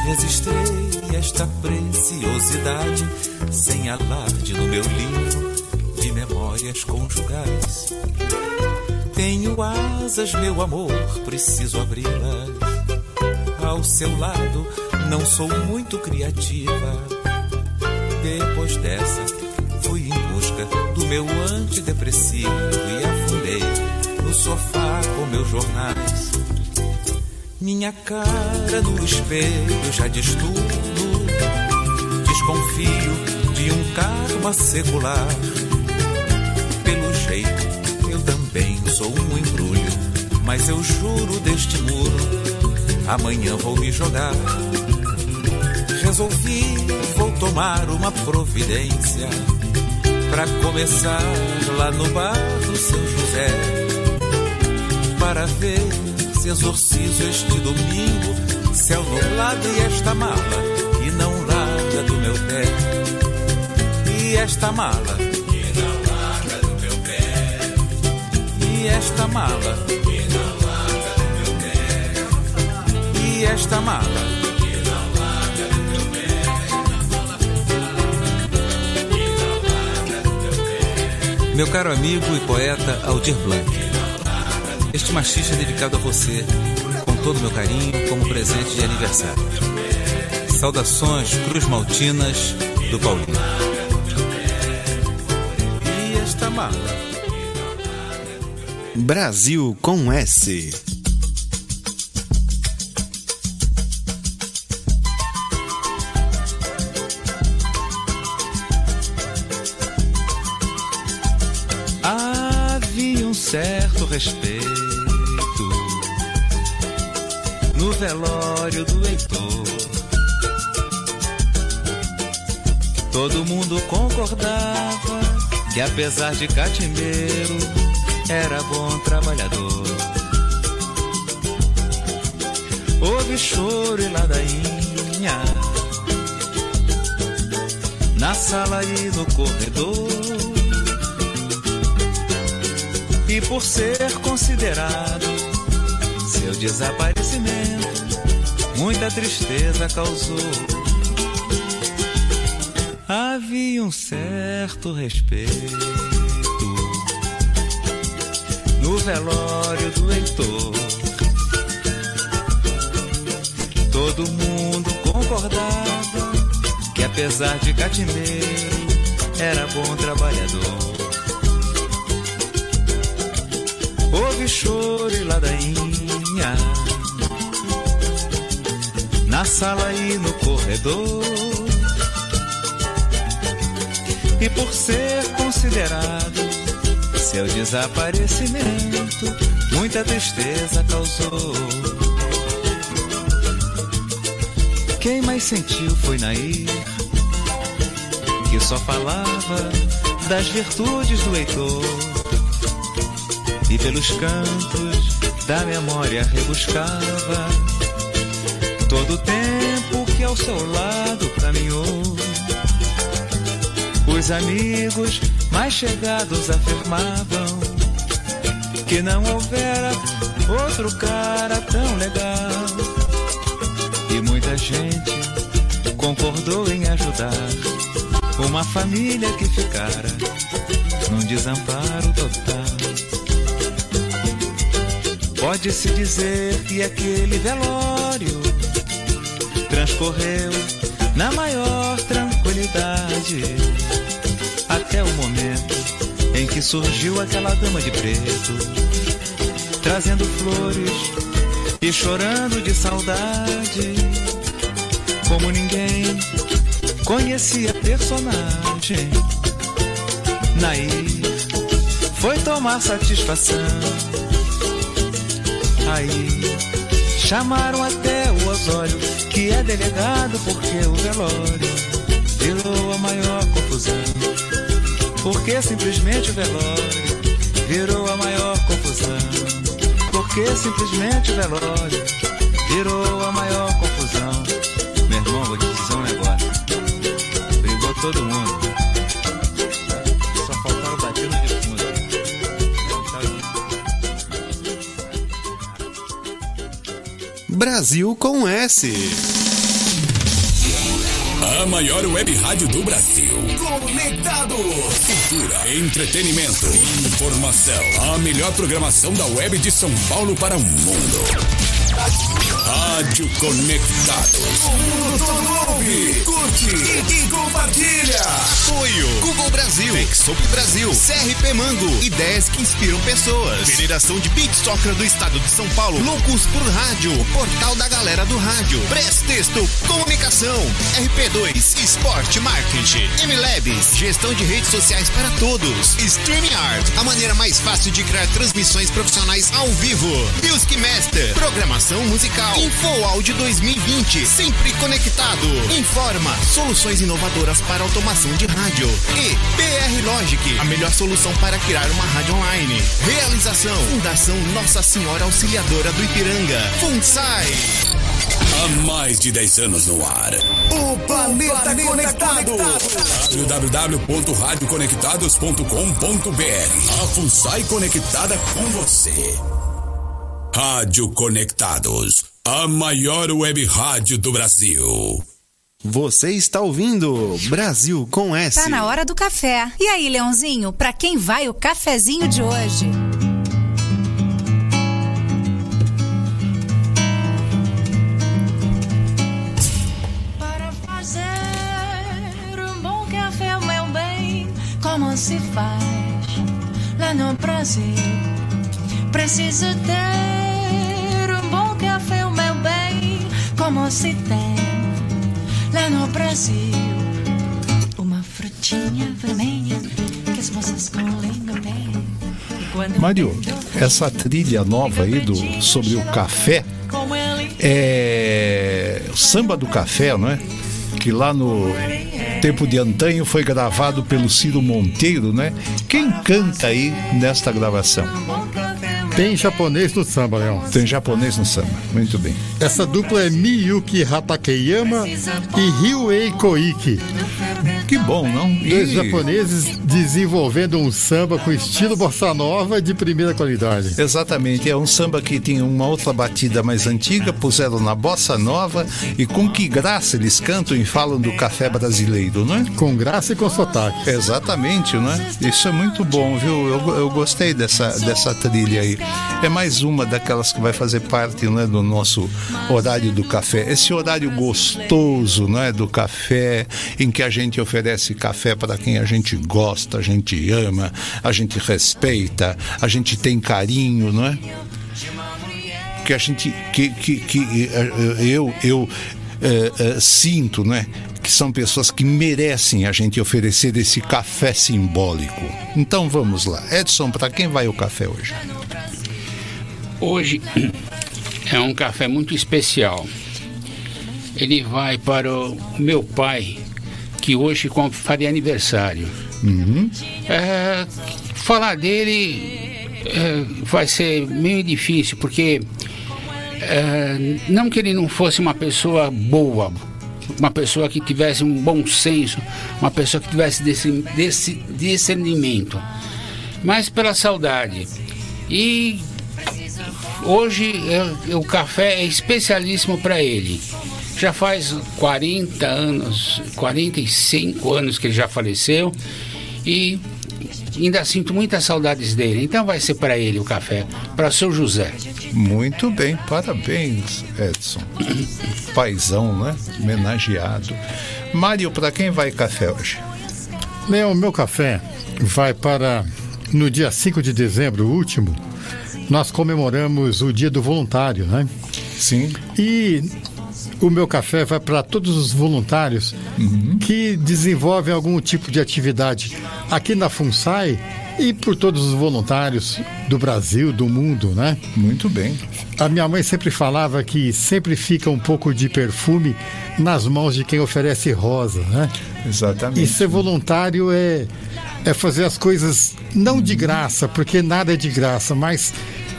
Registrei esta preciosidade sem alarde no meu livro de memórias conjugais. Tenho asas, meu amor, preciso abri-las. Ao seu lado, não sou muito criativa. Depois dessa, fui em busca do meu antidepressivo e afundei no sofá com meus jornais. Minha cara no espelho já diz tudo. Desconfio de um karma secular. Pelo jeito, eu também sou um embrulho. Mas eu juro deste muro, amanhã vou me jogar. Resolvi, vou tomar uma providência. Pra começar lá no bar do seu José. Para ver se exorcizo este domingo, céu nublado e esta mala que não larga do meu pé. E esta mala que não larga do meu pé. E esta mala que não larga do meu pé. E esta mala. Meu caro amigo e poeta Aldir Blanc. Este machista é dedicado a você, com todo o meu carinho, como presente de aniversário. Saudações Cruz Maltinas do Paulinho. E esta mala. Brasil com S. Havia um certo respeito velório do Heitor. Todo mundo concordava que, apesar de catimbeiro, era bom trabalhador. Houve choro e ladainha na sala e no corredor. E por ser considerado seu desaparecimento, muita tristeza causou. Havia um certo respeito no velório do Heitor. Todo mundo concordava que, apesar de catimbeiro, era bom trabalhador. Houve choro e ladainha na sala e no corredor. E por ser considerado seu desaparecimento, muita tristeza causou. Quem mais sentiu foi Nair, que só falava das virtudes do Heitor e pelos cantos da memória rebuscava todo o tempo que ao seu lado caminhou. Os amigos mais chegados afirmavam que não houvera outro cara tão legal. E muita gente concordou em ajudar uma família que ficara num desamparo total. Pode-se dizer que aquele velório transcorreu na maior tranquilidade até o momento em que surgiu aquela dama de preto, trazendo flores e chorando de saudade, como ninguém conhecia personagem. Nair foi tomar satisfação. Aí chamaram até o Osório, que é delegado porque o velório virou a maior confusão. Porque simplesmente o velório virou a maior confusão. Porque simplesmente o velório virou a maior confusão. Meu irmão, vou te dizer um negócio. Brigou todo mundo. Brasil com S. A maior web rádio do Brasil. Conectado. Cultura, entretenimento, informação. A melhor programação da web de São Paulo para o mundo. Rádio Conectados. O mundo todo ouve, curte e, e compartilha. Apoio Google Brasil, Exop Brasil, CRP Mango, ideias que inspiram pessoas. Federação de Soccer do Estado de São Paulo, Loucos por Rádio, Portal da Galera do Rádio, Prestexto, Comunicação, RP2, Esporte Marketing, MLabs, Gestão de Redes Sociais para Todos, StreamYard, a maneira mais fácil de criar transmissões profissionais ao vivo, Music Master, Programação Musical, Info Áudio 2020, sempre conectado. Informa, soluções inovadoras para automação de rádio. E PR Logic, a melhor solução para criar uma rádio online. Realização, Fundação Nossa Senhora Auxiliadora do Ipiranga. FUNSAI. Há mais de 10 anos no ar. O planeta, planeta conectado. www.radioconectados.com.br A FUNSAI conectada com você. Rádio Conectados, a maior web rádio do Brasil. Você está ouvindo Brasil com S. Tá na hora do café. E aí, Leãozinho, pra quem vai o cafezinho de hoje? Se faz lá no Brasil? Preciso ter um bom café, meu bem, como se tem lá no Brasil. Uma frutinha vermelha que as moças bem. E quando Mário, essa trilha nova aí do, sobre o café é o samba do café, não é? Que lá no tempo de antanho foi gravado pelo Ciro Monteiro, né? Quem canta aí nesta gravação? Tem japonês no samba, Leão. Tem japonês no samba, muito bem. Essa dupla é Miyuki Hatakeyama e Ryuei Koike. Que bom, não? Dois E- japoneses desenvolvendo um samba com estilo bossa nova de primeira qualidade. Exatamente, é um samba que tem uma outra batida mais antiga, puseram na bossa nova e com que graça eles cantam e falam do café brasileiro, não é? Com graça e com sotaque. Exatamente, não é? Isso é muito bom, viu? Eu, eu gostei dessa, dessa trilha aí. É mais uma daquelas que vai fazer parte não é, do nosso horário do café. Esse horário gostoso, não é? Do café, em que a gente oferece café para quem a gente gosta, a gente ama, a gente respeita, a gente tem carinho, não é? que a gente que, que, que eh, eu eu eh, eh, sinto né que são pessoas que merecem a gente oferecer esse café simbólico então vamos lá Edson para quem vai o café hoje Hoje *clears throat* é um café muito especial. Ele vai para o meu pai, que hoje faria aniversário. É, falar dele é, vai ser meio difícil, porque é, não que ele não fosse uma pessoa boa, uma pessoa que tivesse um bom senso, uma pessoa que tivesse desse, desse discernimento, mas pela saudade. E hoje é, o café é especialíssimo para ele. Já faz 40 anos, 45 anos que ele já faleceu e ainda sinto muitas saudades dele. Então vai ser para ele o café, para o seu José. Muito bem, parabéns, Edson. Paizão, né? Homenageado. Mário, para quem vai café hoje? Leão, meu café vai para no dia 5 de dezembro, último, nós comemoramos o Dia do Voluntário, né? Sim. E o meu café vai para todos os voluntários uhum. que desenvolvem algum tipo de atividade aqui na FUNSAI e por todos os voluntários do Brasil, do mundo, né? Muito bem. A minha mãe sempre falava que sempre fica um pouco de perfume nas mãos de quem oferece rosa, né? Exatamente. E ser voluntário é, é fazer as coisas não de graça, porque nada é de graça, mas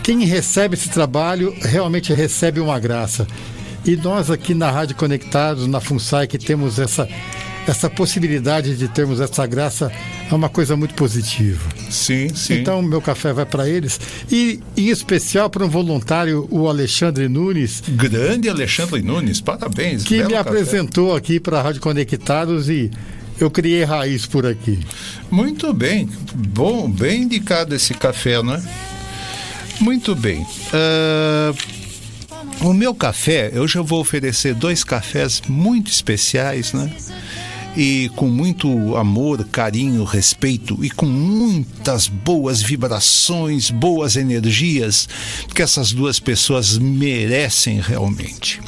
quem recebe esse trabalho realmente recebe uma graça. E nós aqui na Rádio Conectados, na FUNSAI, que temos essa, essa possibilidade de termos essa graça, é uma coisa muito positiva. Sim, sim. Então, meu café vai para eles. E, em especial, para um voluntário, o Alexandre Nunes. Grande Alexandre Nunes, parabéns. Que me café. apresentou aqui para a Rádio Conectados e eu criei raiz por aqui. Muito bem. Bom, bem indicado esse café, né? Muito bem. Uh... O meu café, eu já vou oferecer dois cafés muito especiais, né? E com muito amor, carinho, respeito e com muitas boas vibrações, boas energias que essas duas pessoas merecem realmente.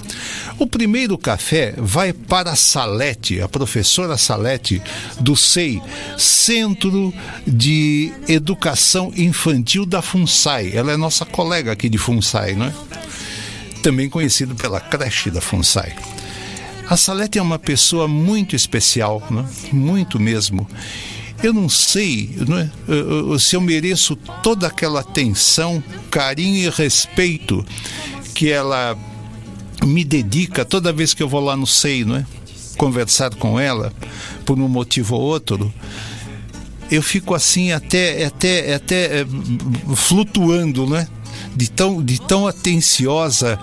O primeiro café vai para a Salete, a professora Salete do SEI, Centro de Educação Infantil da FUNSAI. Ela é nossa colega aqui de FUNSAI, não é? Também conhecido pela creche da FUNSAI. A Salete é uma pessoa muito especial, né? muito mesmo. Eu não sei né, se eu mereço toda aquela atenção, carinho e respeito que ela me dedica toda vez que eu vou lá no SEI, não é? conversar com ela por um motivo ou outro eu fico assim até até até é, flutuando, né? De tão, de tão atenciosa,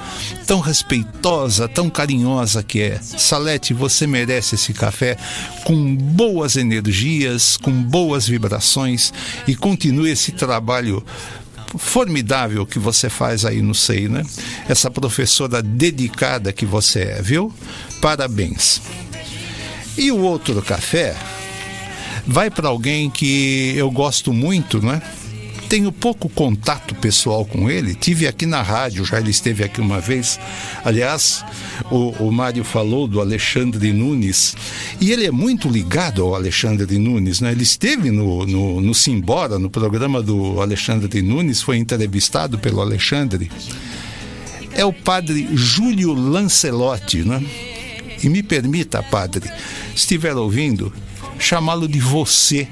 tão respeitosa, tão carinhosa que é. Salete, você merece esse café com boas energias, com boas vibrações e continue esse trabalho formidável que você faz aí no SEI, né? Essa professora dedicada que você é, viu? Parabéns. E o outro café vai para alguém que eu gosto muito, né? Tenho pouco contato pessoal com ele. Tive aqui na rádio, já ele esteve aqui uma vez. Aliás, o, o Mário falou do Alexandre Nunes e ele é muito ligado ao Alexandre Nunes, né? Ele esteve no, no, no Simbora, no programa do Alexandre Nunes, foi entrevistado pelo Alexandre. É o padre Júlio Lancelotti, né? E me permita, padre, se estiver ouvindo, chamá-lo de você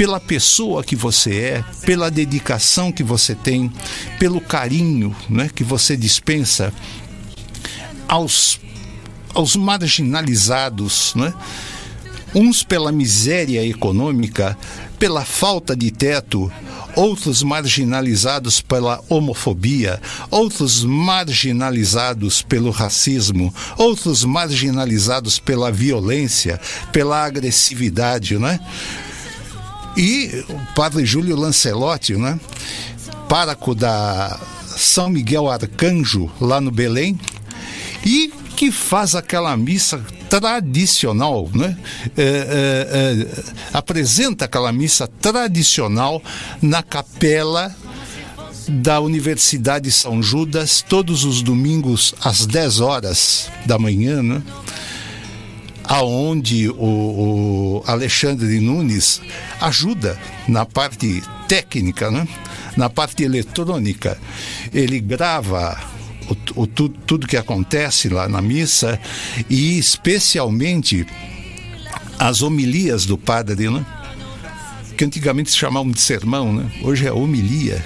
pela pessoa que você é, pela dedicação que você tem, pelo carinho né, que você dispensa aos, aos marginalizados, né? uns pela miséria econômica, pela falta de teto, outros marginalizados pela homofobia, outros marginalizados pelo racismo, outros marginalizados pela violência, pela agressividade, né? E o padre Júlio Lancelotti, né? Páraco da São Miguel Arcanjo, lá no Belém, e que faz aquela missa tradicional, né? É, é, é, apresenta aquela missa tradicional na capela da Universidade São Judas, todos os domingos às 10 horas da manhã, né? Aonde o, o, Alexandre Nunes ajuda na parte técnica, né? na parte eletrônica. Ele grava o, o, tudo, tudo que acontece lá na missa e especialmente as homilias do padre, né? que antigamente se chamavam de sermão, né? hoje é homilia,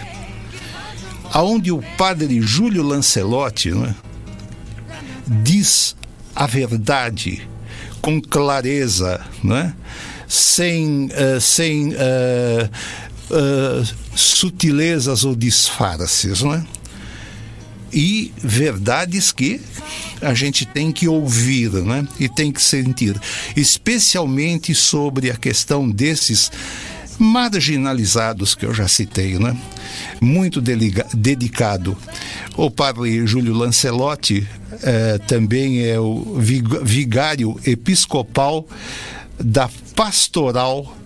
aonde o padre Júlio Lancelotti né? diz a verdade com clareza, né? sem, uh, sem uh, uh, sutilezas ou disfarces. Né? E verdades que a gente tem que ouvir né? e tem que sentir, especialmente sobre a questão desses marginalizados que eu já citei, né? Muito dedicado. O padre Júlio Lancelotti eh, também é o vigário episcopal da pastoral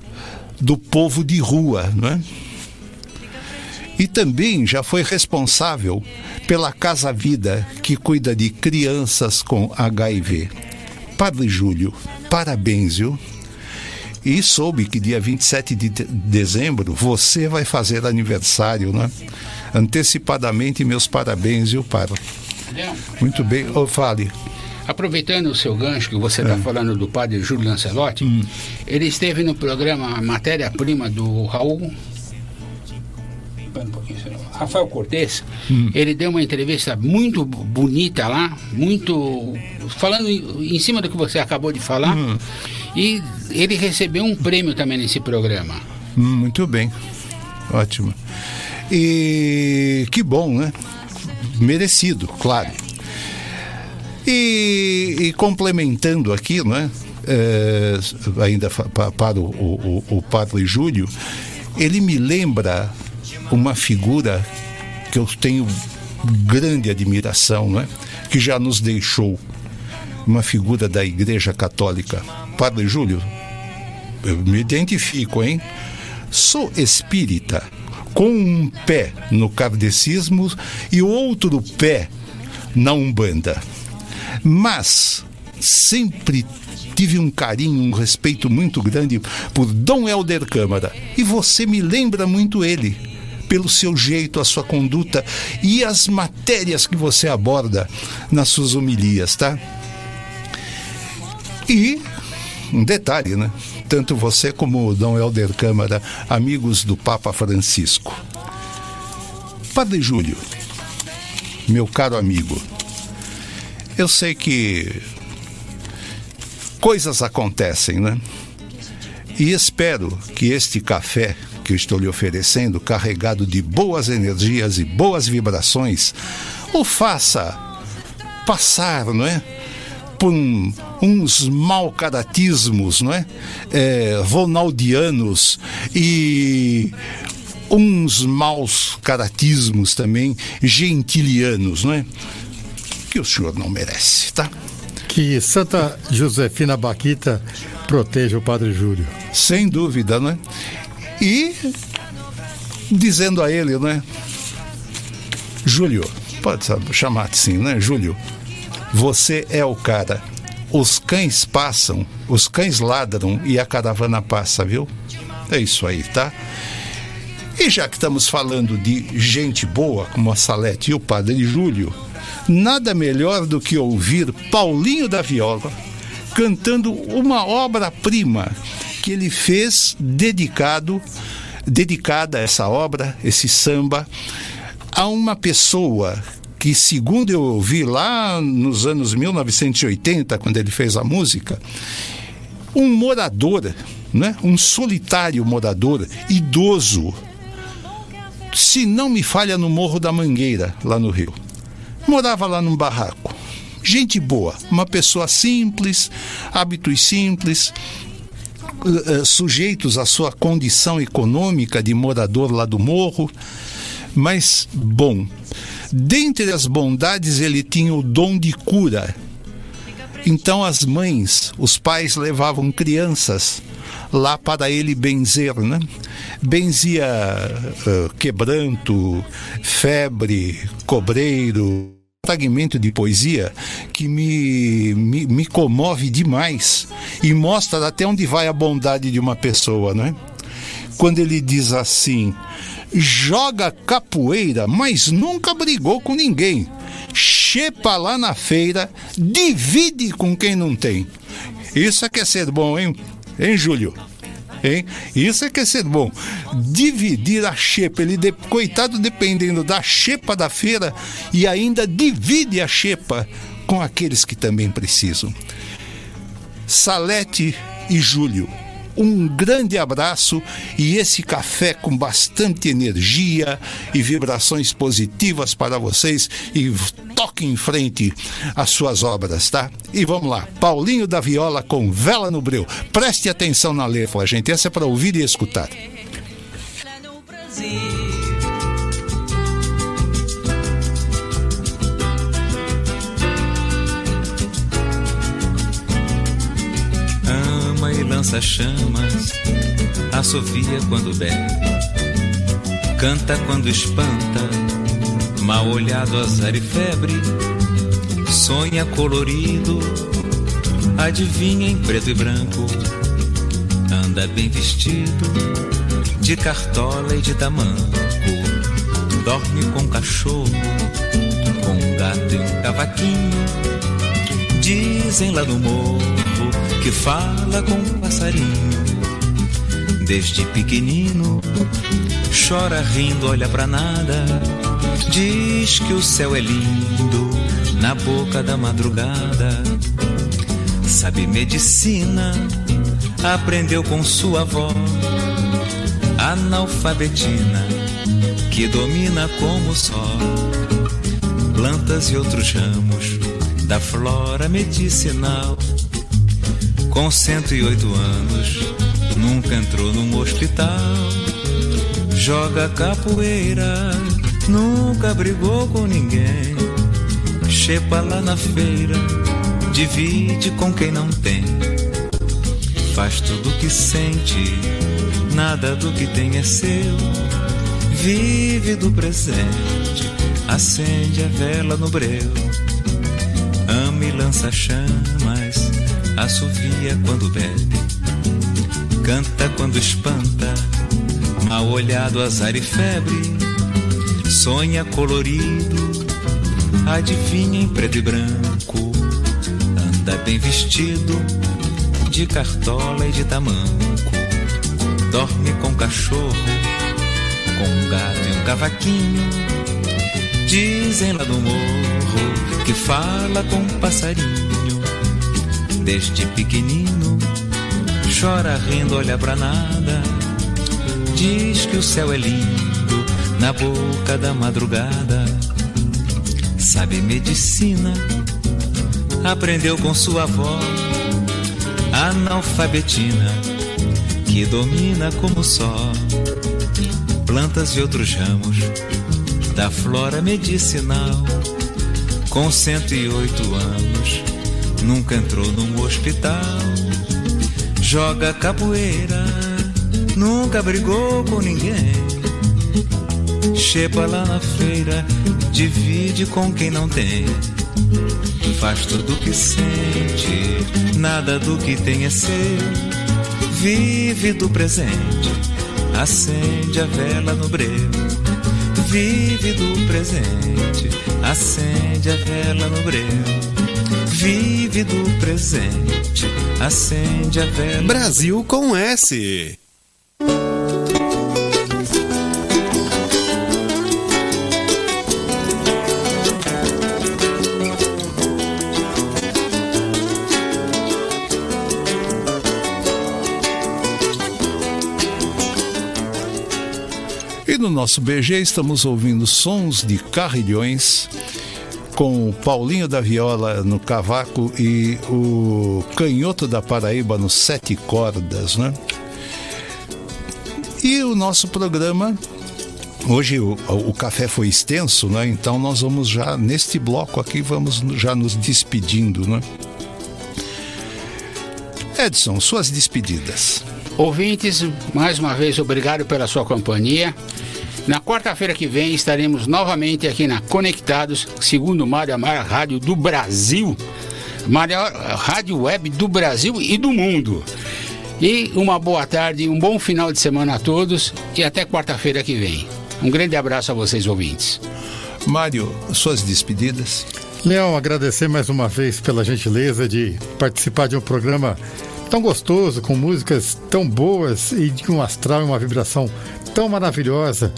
do povo de rua, né? E também já foi responsável pela Casa Vida, que cuida de crianças com HIV. Padre Júlio, parabéns, viu? E soube que dia 27 de dezembro você vai fazer aniversário, né? Antecipadamente, meus parabéns, viu, Padre? Muito bem, oh, fale. Aproveitando o seu gancho que você está é. falando do padre Júlio Lancelotti, hum. ele esteve no programa Matéria-Prima do Raul. Rafael Cortes, hum. ele deu uma entrevista muito bonita lá, muito falando em cima do que você acabou de falar. Hum. E ele recebeu um prêmio também nesse programa. Hum, muito bem. Ótimo. E que bom, né? Merecido, claro. E, e complementando aqui, né? É, ainda para o, o, o Padre Júlio, ele me lembra uma figura que eu tenho grande admiração, né? que já nos deixou, uma figura da Igreja Católica, Padre Júlio, eu me identifico, hein? Sou espírita, com um pé no kardecismo e outro pé na Umbanda. Mas sempre tive um carinho, um respeito muito grande por Dom Helder Câmara. E você me lembra muito ele, pelo seu jeito, a sua conduta e as matérias que você aborda nas suas homilias, tá? E um detalhe, né? Tanto você como o Dom Helder Câmara, amigos do Papa Francisco. Padre Júlio, meu caro amigo, eu sei que coisas acontecem, né? E espero que este café que eu estou lhe oferecendo, carregado de boas energias e boas vibrações, o faça passar, não é? por um, uns mal caratismos, não é? é? Ronaldianos e uns maus caratismos também gentilianos, não é? Que o senhor não merece, tá? Que Santa Josefina Baquita proteja o Padre Júlio. Sem dúvida, não é? E dizendo a ele, não é? Júlio, pode chamar assim, né? Júlio, você é o cara. Os cães passam, os cães ladram e a caravana passa, viu? É isso aí, tá? E já que estamos falando de gente boa, como a Salete e o Padre Júlio, nada melhor do que ouvir Paulinho da Viola cantando uma obra-prima que ele fez dedicado dedicada essa obra, esse samba, a uma pessoa que, segundo eu ouvi lá nos anos 1980, quando ele fez a música, um morador, né? um solitário morador, idoso, se não me falha, no Morro da Mangueira, lá no Rio. Morava lá num barraco. Gente boa, uma pessoa simples, hábitos simples, uh, uh, sujeitos à sua condição econômica de morador lá do morro, mas bom. Dentre as bondades, ele tinha o dom de cura. Então as mães, os pais levavam crianças lá para ele benzer, né? Benzia uh, quebranto, febre, cobreiro, fragmento de poesia que me, me, me, comove demais e mostra até onde vai a bondade de uma pessoa, né? Quando ele diz assim: joga capoeira, mas nunca brigou com ninguém. Chepa lá na feira, divide com quem não tem. Isso é que é ser bom, hein? Hein, Júlio? Hein? Isso é que é ser bom. Dividir a xepa, ele de... coitado dependendo da xepa da feira e ainda divide a xepa com aqueles que também precisam. Salete e Júlio, um grande abraço e esse café com bastante energia e vibrações positivas para vocês e toque em frente as suas obras, tá? E vamos lá, Paulinho da Viola com Vela no Breu. Preste atenção na letra, gente, essa é para ouvir e escutar. Ama lança chamas, assovia quando bebe, canta quando espanta, mal olhado azar e febre, sonha colorido, adivinha em preto e branco, anda bem vestido, de cartola e de tamanco, dorme com cachorro, com um gato e um cavaquinho. Dizem lá no morro que fala com um passarinho. Desde pequenino, chora rindo, olha pra nada. Diz que o céu é lindo na boca da madrugada. Sabe medicina, aprendeu com sua avó. Analfabetina, que domina como só plantas e outros ramos da flora medicinal. Com 108 anos, nunca entrou num hospital. Joga capoeira, nunca brigou com ninguém. Chepa lá na feira, divide com quem não tem. Faz tudo o que sente, nada do que tem é seu. Vive do presente, acende a vela no breu. Ama e lança chamas, assovia quando bebe, canta quando espanta, mal olhado azar e febre, sonha colorido, adivinha em preto e branco, anda bem vestido, de cartola e de tamanco, dorme com cachorro, com um gato e um cavaquinho. Dizem lá no morro que fala com um passarinho. Desde pequenino, chora rindo, olha pra nada. Diz que o céu é lindo na boca da madrugada. Sabe medicina, aprendeu com sua avó. Analfabetina, que domina como só plantas e outros ramos da flora medicinal. Com 108 anos, nunca entrou num hospital. Joga capoeira, nunca brigou com ninguém. Chepa lá na feira, divide com quem não tem. Faz tudo o que sente, nada do que tem é seu. Vive do presente, acende a vela no breu vive do presente, acende a vela no breu. Vive do presente, acende a vela. Brasil com S. E no nosso BG estamos ouvindo sons de carrilhões com o Paulinho da Viola no cavaco e o Canhoto da Paraíba no sete cordas, né? E o nosso programa Hoje o, o, café foi extenso, né? Então nós vamos já neste bloco aqui vamos já nos despedindo, né? Edson, suas despedidas. Ouvintes, mais uma vez obrigado pela sua companhia. Na quarta-feira que vem estaremos novamente aqui na Conectados, segundo Mário Amar, rádio do Brasil, maior rádio web do Brasil e do mundo. E uma boa tarde, um bom final de semana a todos e até quarta-feira que vem. Um grande abraço a vocês, ouvintes. Mário, suas despedidas. Leão, agradecer mais uma vez pela gentileza de participar de um programa tão gostoso, com músicas tão boas e de um astral e uma vibração tão maravilhosa.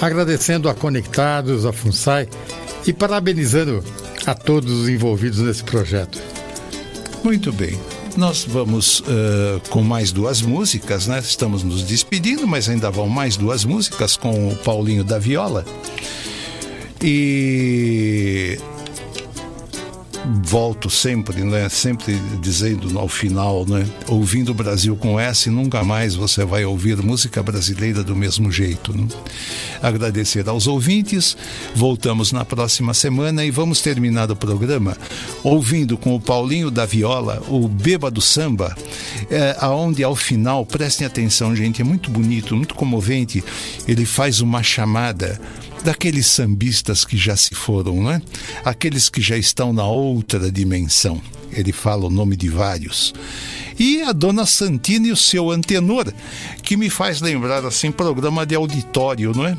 Agradecendo a Conectados, a FUNSAI e parabenizando a todos os envolvidos nesse projeto. Muito bem. Nós vamos uh, com mais duas músicas, né? Estamos nos despedindo, mas ainda vão mais duas músicas com o Paulinho da Viola. E volto sempre, né? Sempre dizendo ao final, né? Ouvindo o Brasil com S, nunca mais você vai ouvir música brasileira do mesmo jeito. Né? Agradecer aos ouvintes. Voltamos na próxima semana e vamos terminar o programa ouvindo com o Paulinho da Viola o Bêbado Samba, é, aonde ao final, prestem atenção, gente, é muito bonito, muito comovente. Ele faz uma chamada daqueles sambistas que já se foram, né? Aqueles que já estão na outra dimensão. Ele fala o nome de vários. E a dona Santina e o seu antenor, que me faz lembrar assim programa de auditório, não é?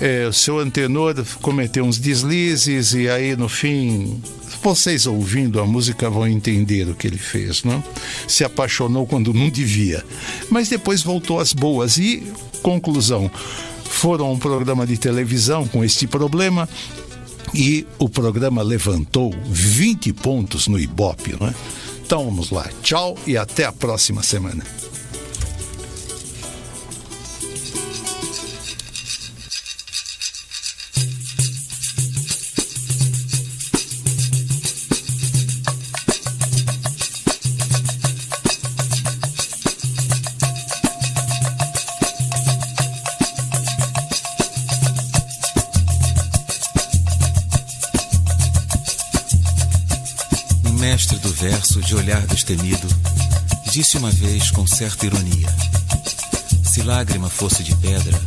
é o seu antenor cometeu uns deslizes e aí no fim vocês ouvindo a música vão entender o que ele fez, não? Se apaixonou quando não devia, mas depois voltou às boas e conclusão foram a um programa de televisão com este problema e o programa levantou 20 pontos no Ibope, é? Então vamos lá. Tchau e até a próxima semana. Destemido, disse uma vez com certa ironia: Se lágrima fosse de pedra,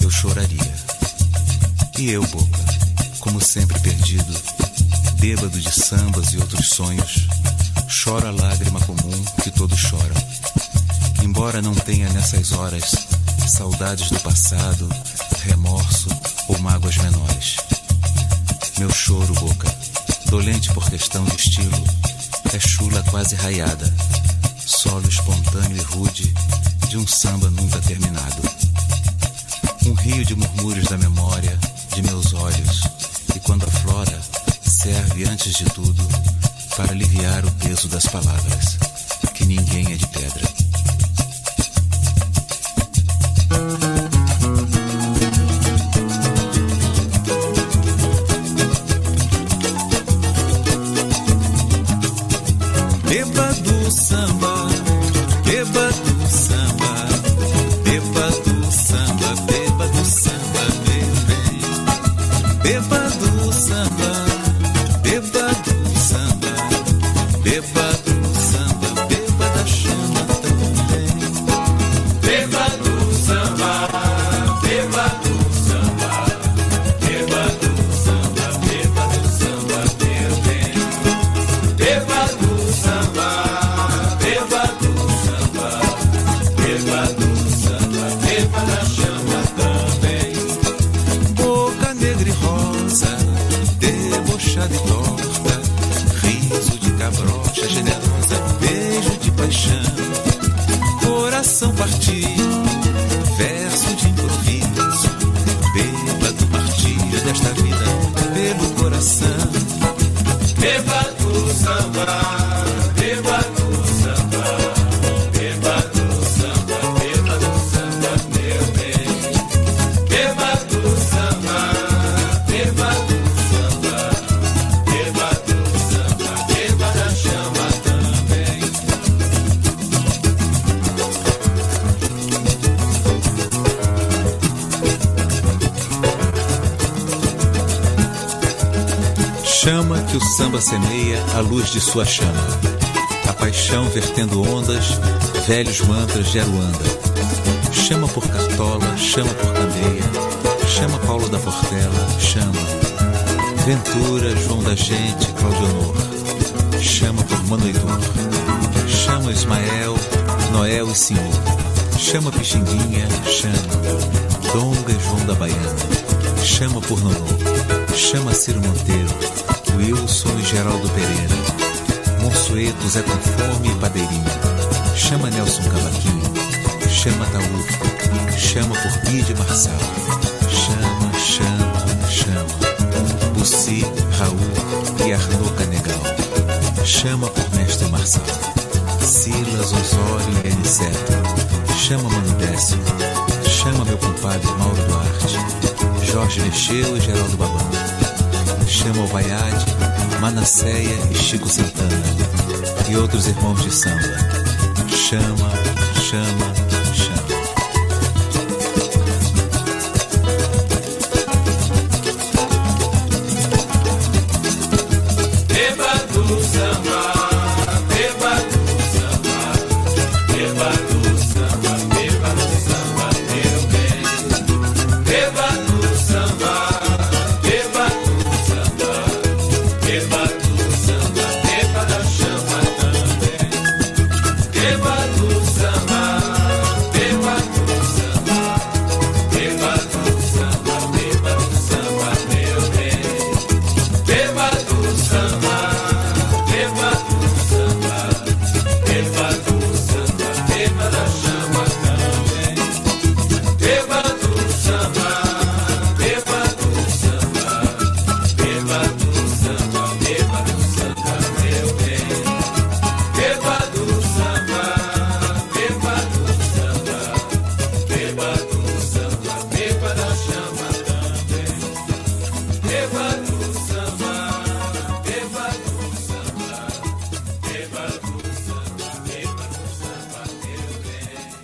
eu choraria. E eu, boca, como sempre perdido, bêbado de sambas e outros sonhos, choro a lágrima comum que todos choram. Embora não tenha nessas horas saudades do passado, remorso ou mágoas menores. Meu choro, boca, dolente por questão de estilo, é chula quase raiada, solo espontâneo e rude de um samba nunca terminado. Um rio de murmúrios da memória, de meus olhos, e quando aflora, serve antes de tudo para aliviar o peso das palavras, luz de sua chama. A paixão vertendo ondas, velhos mantras de Aruanda. Chama por Cartola, chama por Candeia, chama Paulo da Portela, chama. Ventura, João da Gente, Claudionor. Chama por Manoidor. Chama Ismael, Noel e Senhor. Chama Pixinguinha, chama. Donga e João da Baiana. Chama por Nonô. Chama Ciro Monteiro. Wilson e Geraldo Pereira. Monsueto, Zé Conforme e Padeirinha. Chama Nelson Cavaquinho. Chama Taú. Chama por Bide Marçal. Chama, chama, chama. Debussy, Raul e Arnaud Canegal. Chama por Mestre Marçal. Silas, Osório e Aniceto. Chama Mano Décio. Chama meu compadre Mauro Duarte. Jorge Mexeu e Geraldo Babão. Chama o Vaiade, Manasseia e Chico Santana. E outros irmãos de samba. Chama, chama.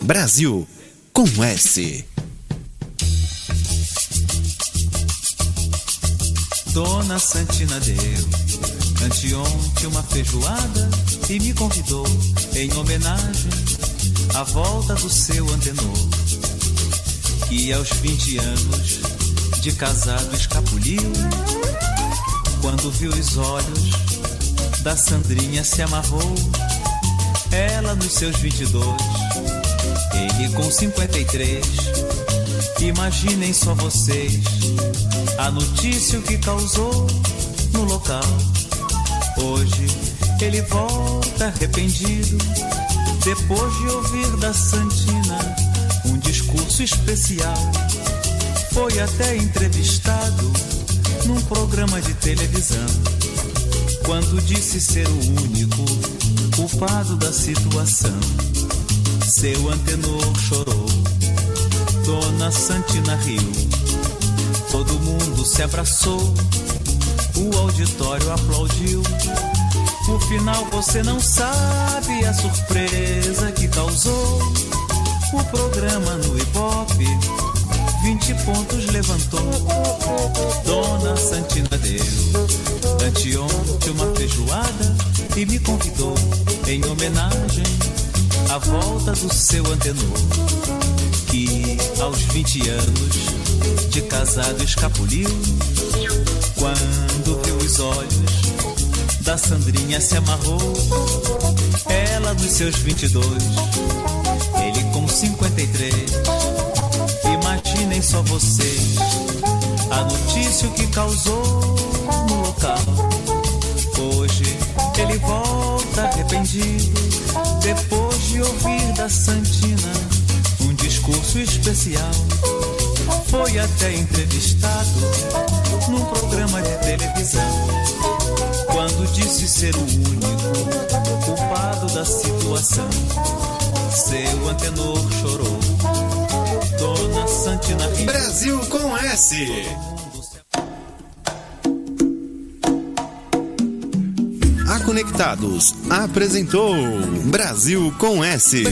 Brasil com S. Dona Santina deu anteontem uma feijoada e me convidou em homenagem à volta do seu antenor. Que aos 20 anos de casado escapuliu, quando viu os olhos da Sandrinha se amarrou. Ela nos seus 22, ele com 53. Imaginem só vocês a notícia que causou no local. Hoje ele volta arrependido, depois de ouvir da Santina um discurso especial. Foi até entrevistado num programa de televisão, quando disse ser o único culpado da situação. Seu antenor chorou, Dona Santina riu, todo mundo se abraçou, o auditório aplaudiu. No final você não sabe a surpresa que causou o programa no Ibope. 20 pontos levantou, Dona Santina deu anteontem uma feijoada e me convidou em homenagem à volta do seu antenor que aos 20 anos de casado escapuliu. Quando viu os olhos da Sandrinha se amarrou ela nos seus 22 ele com 53 imaginem só vocês a notícia que causou no local hoje ele volta arrependido depois de ouvir da Santina um discurso especial. Foi até entrevistado num programa de televisão. Quando disse ser o único culpado da situação, seu antenor chorou. Dona Santina. Brasil com S. A Conectados apresentou Brasil com S.